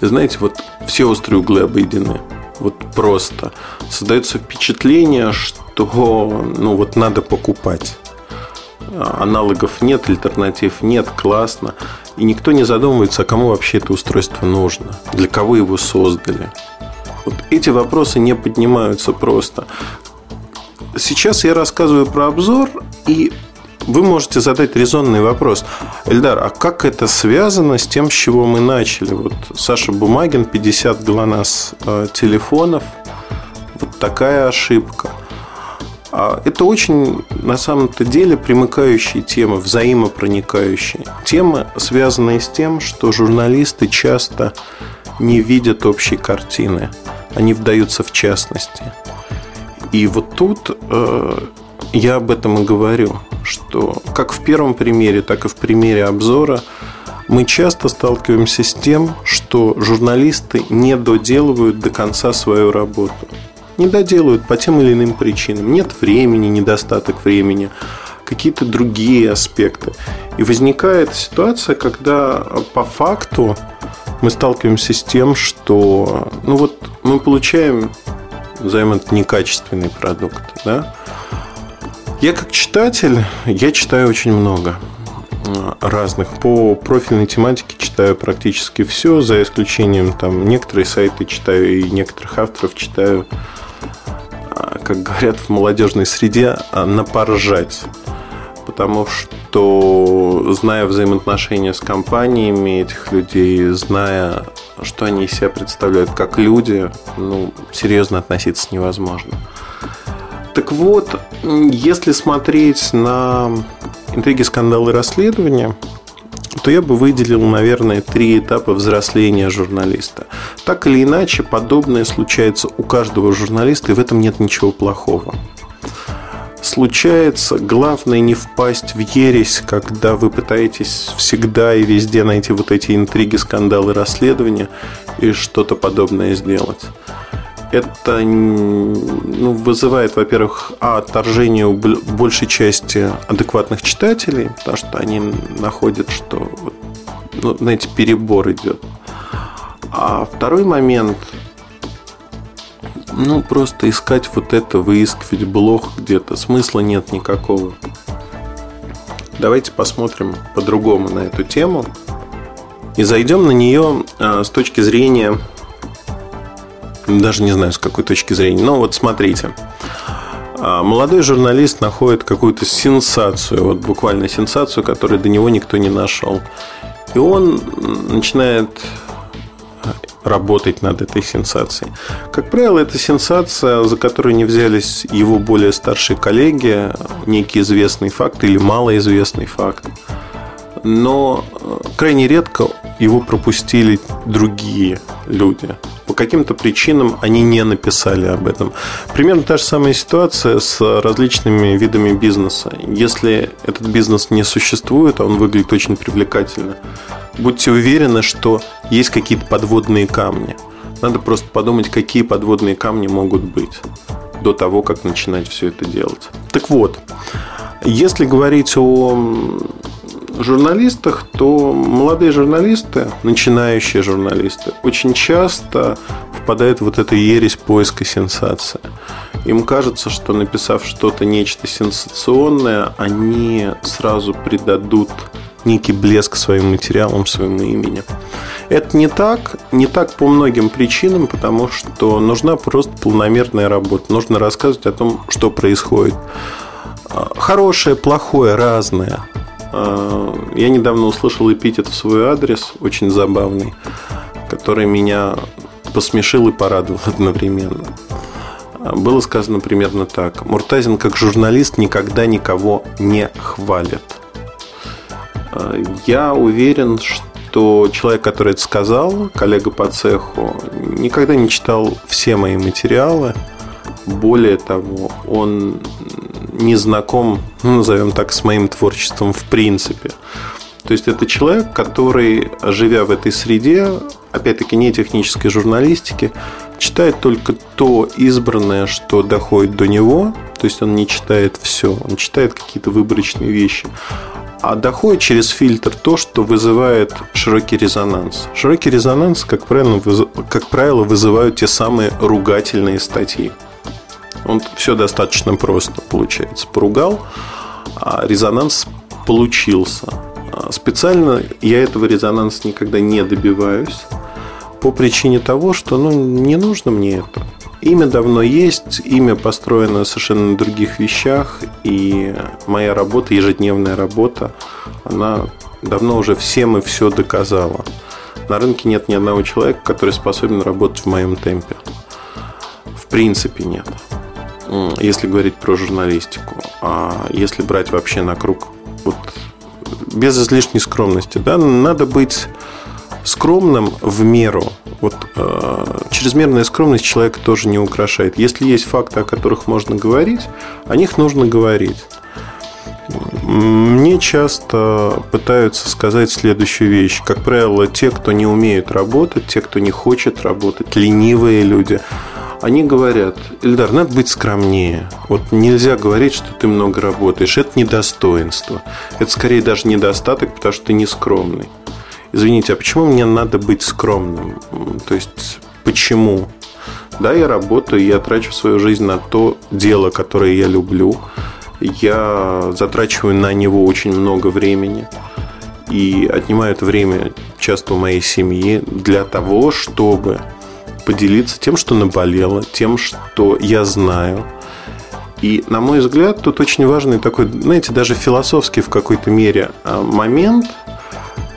S3: И знаете, вот все острые углы обойдены. Вот просто. Создается впечатление, что ну вот надо покупать. Аналогов нет, альтернатив нет, классно. И никто не задумывается, а кому вообще это устройство нужно, для кого его создали. Вот эти вопросы не поднимаются просто. Сейчас я рассказываю про обзор, и вы можете задать резонный вопрос. Эльдар, а как это связано с тем, с чего мы начали? Вот Саша Бумагин, 50 ГЛОНАСС э, телефонов. Вот такая ошибка. А это очень, на самом-то деле, примыкающие темы, взаимопроникающие. Темы, связанные с тем, что журналисты часто не видят общей картины. Они вдаются в частности. И вот тут э, я об этом и говорю что как в первом примере, так и в примере обзора мы часто сталкиваемся с тем, что журналисты не доделывают до конца свою работу. Не доделывают по тем или иным причинам. Нет времени, недостаток времени, какие-то другие аспекты. И возникает ситуация, когда по факту мы сталкиваемся с тем, что ну вот мы получаем, назовем некачественный продукт. Да? Я как читатель, я читаю очень много разных. По профильной тематике читаю практически все, за исключением там некоторые сайты читаю и некоторых авторов читаю, а, как говорят в молодежной среде, а, на поржать. Потому что, зная взаимоотношения с компаниями этих людей, зная, что они из себя представляют как люди, ну, серьезно относиться невозможно. Так вот, если смотреть на интриги, скандалы, расследования, то я бы выделил, наверное, три этапа взросления журналиста. Так или иначе, подобное случается у каждого журналиста, и в этом нет ничего плохого. Случается, главное не впасть в ересь, когда вы пытаетесь всегда и везде найти вот эти интриги, скандалы, расследования и что-то подобное сделать это ну, вызывает, во-первых, отторжение у большей части адекватных читателей, потому что они находят, что, ну, знаете, перебор идет. А второй момент, ну, просто искать вот это, выискивать блог где-то, смысла нет никакого. Давайте посмотрим по-другому на эту тему и зайдем на нее а, с точки зрения даже не знаю, с какой точки зрения. Но вот смотрите. А, молодой журналист находит какую-то сенсацию, вот буквально сенсацию, которую до него никто не нашел. И он начинает работать над этой сенсацией. Как правило, это сенсация, за которую не взялись его более старшие коллеги, некий известный факт или малоизвестный факт. Но э, крайне редко его пропустили другие люди по каким-то причинам они не написали об этом. Примерно та же самая ситуация с различными видами бизнеса. Если этот бизнес не существует, а он выглядит очень привлекательно, будьте уверены, что есть какие-то подводные камни. Надо просто подумать, какие подводные камни могут быть до того, как начинать все это делать. Так вот, если говорить о журналистах, то молодые журналисты, начинающие журналисты, очень часто впадают в вот эту ересь поиска сенсации. Им кажется, что написав что-то, нечто сенсационное, они сразу придадут некий блеск своим материалом, своему имени. Это не так, не так по многим причинам, потому что нужна просто полномерная работа. Нужно рассказывать о том, что происходит. А, хорошее, плохое, разное. А, я недавно услышал эпитет в свой адрес, очень забавный, который меня посмешил и порадовал одновременно. А, было сказано примерно так. Муртазин как журналист никогда никого не хвалит. Я уверен, что человек, который это сказал, коллега по цеху, никогда не читал все мои материалы. Более того, он не знаком, ну, назовем так, с моим творчеством в принципе. То есть это человек, который, живя в этой среде, опять-таки не технической журналистики, читает только то избранное, что доходит до него. То есть он не читает все, он читает какие-то выборочные вещи а доходит через фильтр то, что вызывает широкий резонанс. Широкий резонанс, как правило, как правило вызывают те самые ругательные статьи. Он все достаточно просто получается. Поругал, а резонанс получился. А специально я этого резонанса никогда не добиваюсь по причине того, что ну, не нужно мне это. Имя давно есть, имя построено совершенно на других вещах, и моя работа, ежедневная работа, она давно уже всем и все доказала. На рынке нет ни одного человека, который способен работать в моем темпе. В принципе нет. Если говорить про журналистику. А если брать вообще на круг, вот без излишней скромности, да, надо быть скромным в меру. Вот э, чрезмерная скромность человека тоже не украшает. Если есть факты, о которых можно говорить, о них нужно говорить. Мне часто пытаются сказать следующую вещь. Как правило, те, кто не умеют работать, те, кто не хочет работать, ленивые люди, они говорят, Эльдар, надо быть скромнее. Вот нельзя говорить, что ты много работаешь. Это недостоинство. Это скорее даже недостаток, потому что ты не скромный извините, а почему мне надо быть скромным? То есть, почему? Да, я работаю, я трачу свою жизнь на то дело, которое я люблю. Я затрачиваю на него очень много времени. И отнимаю это время часто у моей семьи для того, чтобы поделиться тем, что наболело, тем, что я знаю. И, на мой взгляд, тут очень важный такой, знаете, даже философский в какой-то мере а, момент –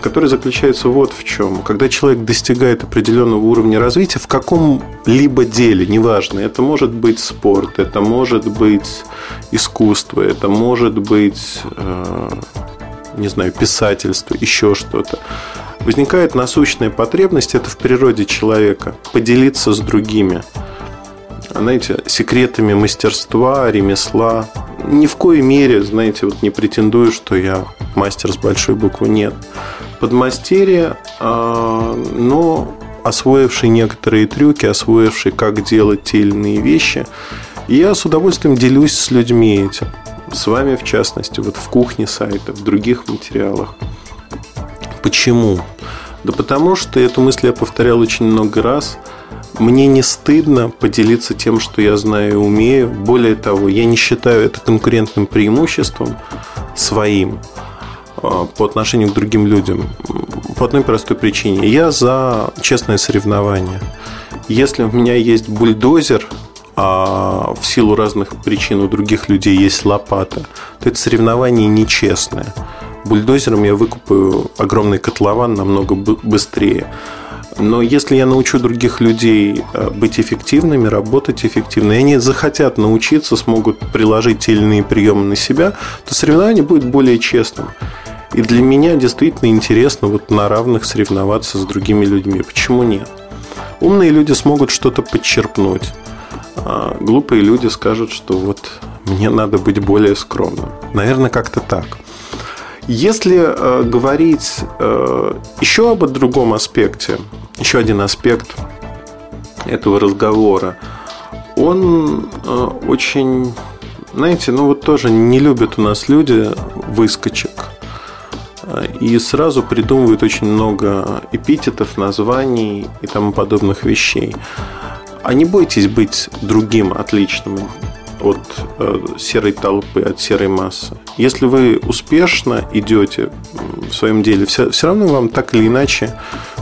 S3: который заключается вот в чем. Когда человек достигает определенного уровня развития в каком-либо деле, неважно, это может быть спорт, это может быть искусство, это может быть, э, не знаю, писательство, еще что-то. Возникает насущная потребность, это в природе человека, поделиться с другими знаете, секретами мастерства, ремесла. Ни в коей мере, знаете, вот не претендую, что я мастер с большой буквы. Нет подмастерье, а, но освоивший некоторые трюки, освоивший, как делать те или иные вещи. Я с удовольствием делюсь с людьми этим. С вами, в частности, вот в кухне сайта, в других материалах. Почему? Да потому что эту мысль я повторял очень много раз. Мне не стыдно поделиться тем, что я знаю и умею. Более того, я не считаю это конкурентным преимуществом своим. А, по отношению к другим людям. По одной простой причине. Я за честное соревнование. Если у меня есть бульдозер, а в силу разных причин у других людей есть лопата, то это соревнование нечестное. Бульдозером я выкупаю огромный котлован намного быстрее. Но если я научу других людей э, быть эффективными, работать эффективно, и они захотят научиться, смогут приложить те или иные приемы на себя, то соревнование будет более честным. И для меня действительно интересно вот на равных соревноваться с другими людьми. Почему нет? Умные люди смогут что-то подчерпнуть. А глупые люди скажут, что вот мне надо быть более скромным. Наверное, как-то так. Если э, говорить э, еще об другом аспекте, еще один аспект этого разговора, он э, очень, знаете, ну вот тоже не любят у нас люди выскочек и сразу придумывают очень много эпитетов, названий и тому подобных вещей. А не бойтесь быть другим, отличным. От э, серой толпы, от серой массы. Если вы успешно идете в своем деле, все, все равно вам так или иначе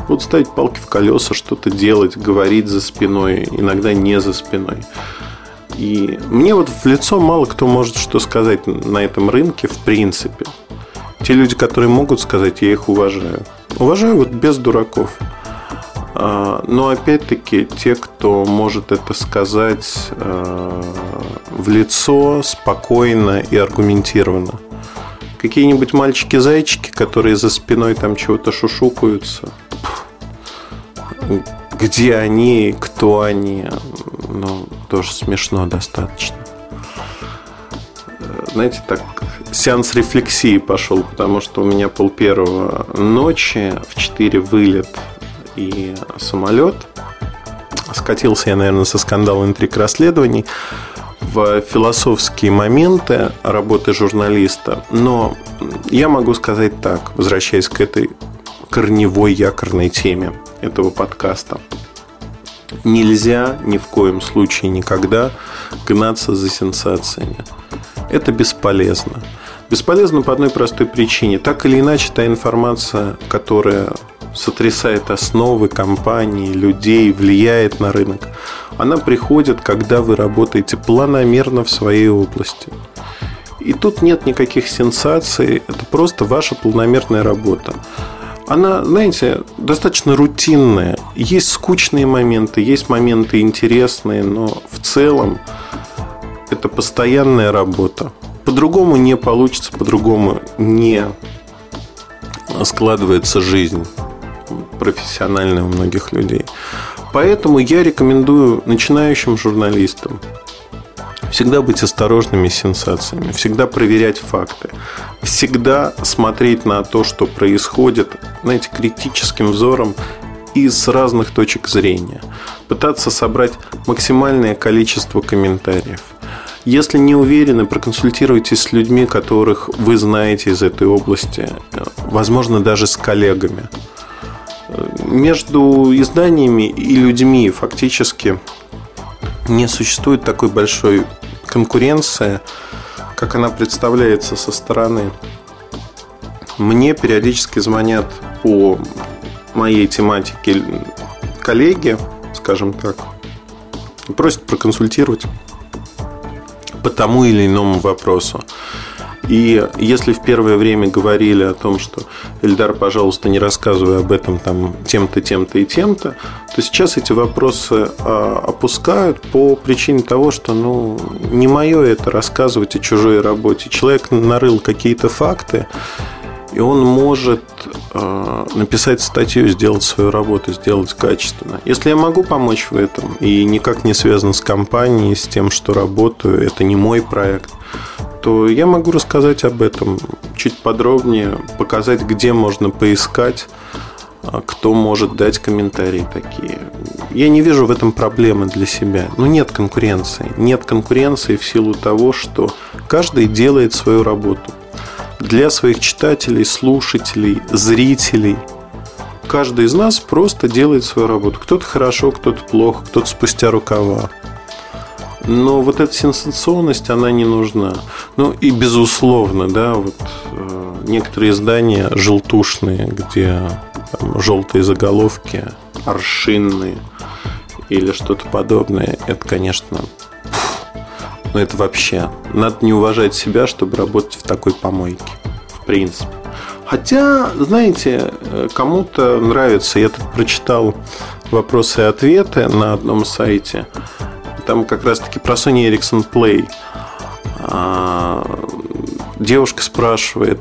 S3: будут ставить палки в колеса, что-то делать, говорить за спиной, иногда не за спиной. И мне вот в лицо мало кто может что сказать на этом рынке в принципе. Те люди, которые могут сказать, я их уважаю. Уважаю вот без дураков. А, но опять-таки те, кто может это сказать а, в лицо, спокойно и аргументированно. Какие-нибудь мальчики-зайчики, которые за спиной там чего-то шушукаются. Где они, кто они, ну, тоже смешно достаточно. Знаете, так, сеанс рефлексии пошел, потому что у меня пол первого ночи, в 4 вылет и самолет. Скатился я, наверное, со скандала интриг расследований в философские моменты работы журналиста. Но я могу сказать так, возвращаясь к этой корневой якорной теме этого подкаста. Нельзя ни в коем случае никогда гнаться за сенсациями. Это бесполезно. Бесполезно по одной простой причине. Так или иначе, та информация, которая сотрясает основы компании, людей, влияет на рынок, она приходит, когда вы работаете планомерно в своей области. И тут нет никаких сенсаций, это просто ваша планомерная работа. Она, знаете, достаточно рутинная. Есть скучные моменты, есть моменты интересные, но в целом это постоянная работа. По-другому не получится, по-другому не складывается жизнь профессиональная у многих людей. Поэтому я рекомендую начинающим журналистам всегда быть осторожными с сенсациями, всегда проверять факты, всегда смотреть на то, что происходит, знаете, критическим взором из разных точек зрения, пытаться собрать максимальное количество комментариев. Если не уверены, проконсультируйтесь с людьми, которых вы знаете из этой области, возможно, даже с коллегами между изданиями и людьми фактически не существует такой большой конкуренции, как она представляется со стороны. Мне периодически звонят по моей тематике коллеги, скажем так, просят проконсультировать по тому или иному вопросу. И если в первое время говорили о том, что Эльдар, пожалуйста, не рассказывай об этом там тем-то, тем-то и тем-то, то сейчас эти вопросы а, опускают по причине того, что ну, не мое это рассказывать о чужой работе. Человек нарыл какие-то факты, и он может э, написать статью, сделать свою работу, сделать качественно. Если я могу помочь в этом и никак не связан с компанией, с тем, что работаю, это не мой проект, то я могу рассказать об этом чуть подробнее, показать, где можно поискать, а, кто может дать комментарии такие. Я не вижу в этом проблемы для себя. Ну, нет конкуренции. Нет конкуренции в силу того, что каждый делает свою работу. Для своих читателей, слушателей, зрителей. Каждый из нас просто делает свою работу. Кто-то хорошо, кто-то плохо, кто-то спустя рукава. Но вот эта сенсационность, она не нужна. Ну и безусловно, да, вот э, некоторые издания желтушные, где там, желтые заголовки, аршинные или что-то подобное, это, конечно, ну это вообще. Надо не уважать себя, чтобы работать в такой помойке. В принципе. Хотя, знаете, э, кому-то нравится. Я тут прочитал вопросы и ответы на одном сайте. Там как раз-таки про Sony Ericsson Play. А, девушка спрашивает,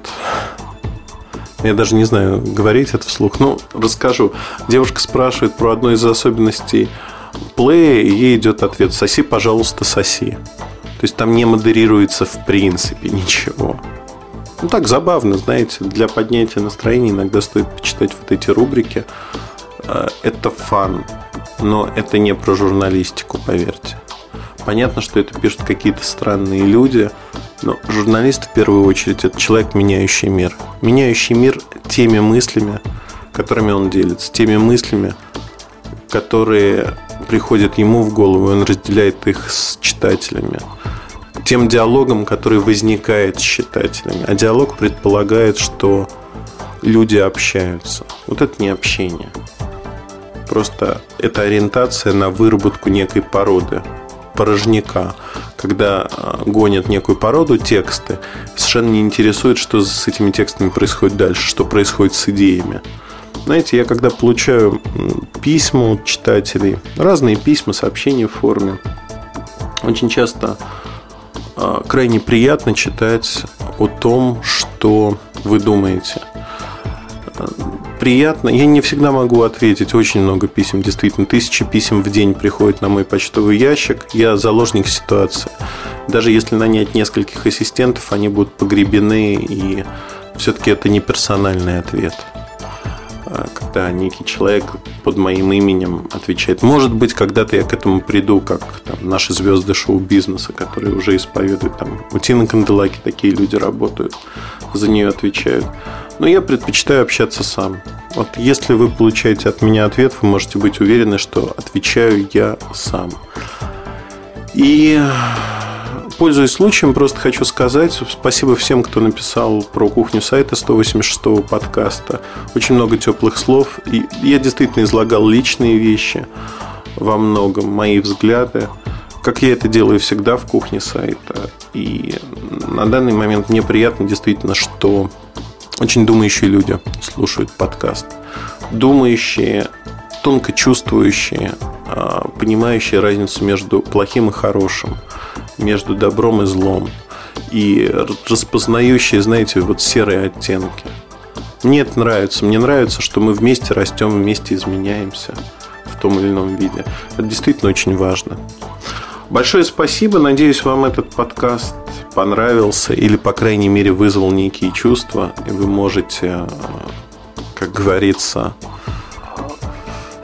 S3: я даже не знаю, говорить это вслух, но расскажу. Девушка спрашивает про одну из особенностей Play, и ей идет ответ «Соси, пожалуйста, соси». То есть там не модерируется в принципе ничего. Ну так забавно, знаете, для поднятия настроения иногда стоит почитать вот эти рубрики. А, это фан но это не про журналистику, поверьте. Понятно, что это пишут какие-то странные люди, но журналист в первую очередь это человек, меняющий мир. Меняющий мир теми мыслями, которыми он делится, теми мыслями, которые приходят ему в голову, и он разделяет их с читателями. тем диалогом, который возникает с читателями. А диалог предполагает, что люди общаются. Вот это не общение. Просто это ориентация на выработку некой породы, порожняка. Когда а, гонят некую породу тексты, совершенно не интересует, что с этими текстами происходит дальше, что происходит с идеями. Знаете, я когда получаю письма от читателей, разные письма, сообщения в форме, очень часто а, крайне приятно читать о том, что вы думаете – приятно. Я не всегда могу ответить. Очень много писем, действительно. Тысячи писем в день приходят на мой почтовый ящик. Я заложник ситуации. Даже если нанять нескольких ассистентов, они будут погребены, и все-таки это не персональный ответ а когда некий человек под моим именем отвечает. Может быть, когда-то я к этому приду, как там, наши звезды шоу-бизнеса, которые уже исповедуют. Там, у Тины Канделаки такие люди работают, за нее отвечают. Но я предпочитаю общаться сам. Вот если вы получаете от меня ответ, вы можете быть уверены, что отвечаю я сам. И пользуясь случаем, просто хочу сказать спасибо всем, кто написал про кухню сайта 186 подкаста. Очень много теплых слов. И я действительно излагал личные вещи во многом, мои взгляды, как я это делаю всегда в кухне сайта. И на данный момент мне приятно действительно, что очень думающие люди слушают подкаст. Думающие, тонко чувствующие, а, понимающие разницу между плохим и хорошим, между добром и злом. И распознающие, знаете, вот серые оттенки. Мне это нравится. Мне нравится, что мы вместе растем, вместе изменяемся в том или ином виде. Это действительно очень важно. Большое спасибо. Надеюсь, вам этот подкаст понравился или, по крайней мере, вызвал некие чувства, и вы можете, как говорится,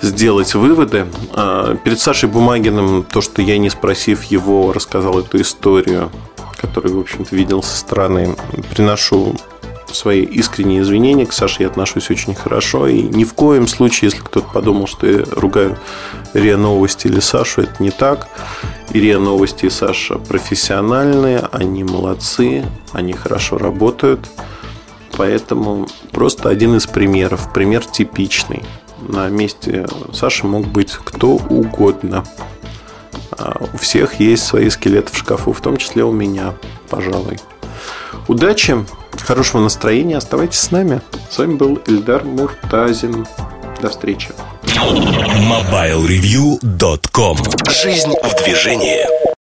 S3: сделать выводы. А, перед Сашей Бумагиным то, что я, не спросив его, рассказал эту историю, которую, в общем-то, видел со стороны, приношу свои искренние извинения. К Саше я отношусь очень хорошо. И ни в коем случае, если кто-то подумал, что я ругаю РИА Новости или Сашу, это не так. И РИА Новости и Саша профессиональные, они молодцы, они хорошо работают. Поэтому просто один из примеров. Пример типичный. На месте Саши мог быть кто угодно. А у всех есть свои скелеты в шкафу, в том числе у меня, пожалуй. Удачи, хорошего настроения, оставайтесь с нами. С вами был Эльдар Муртазин. До встречи.
S1: MobileReview.com Жизнь в движении.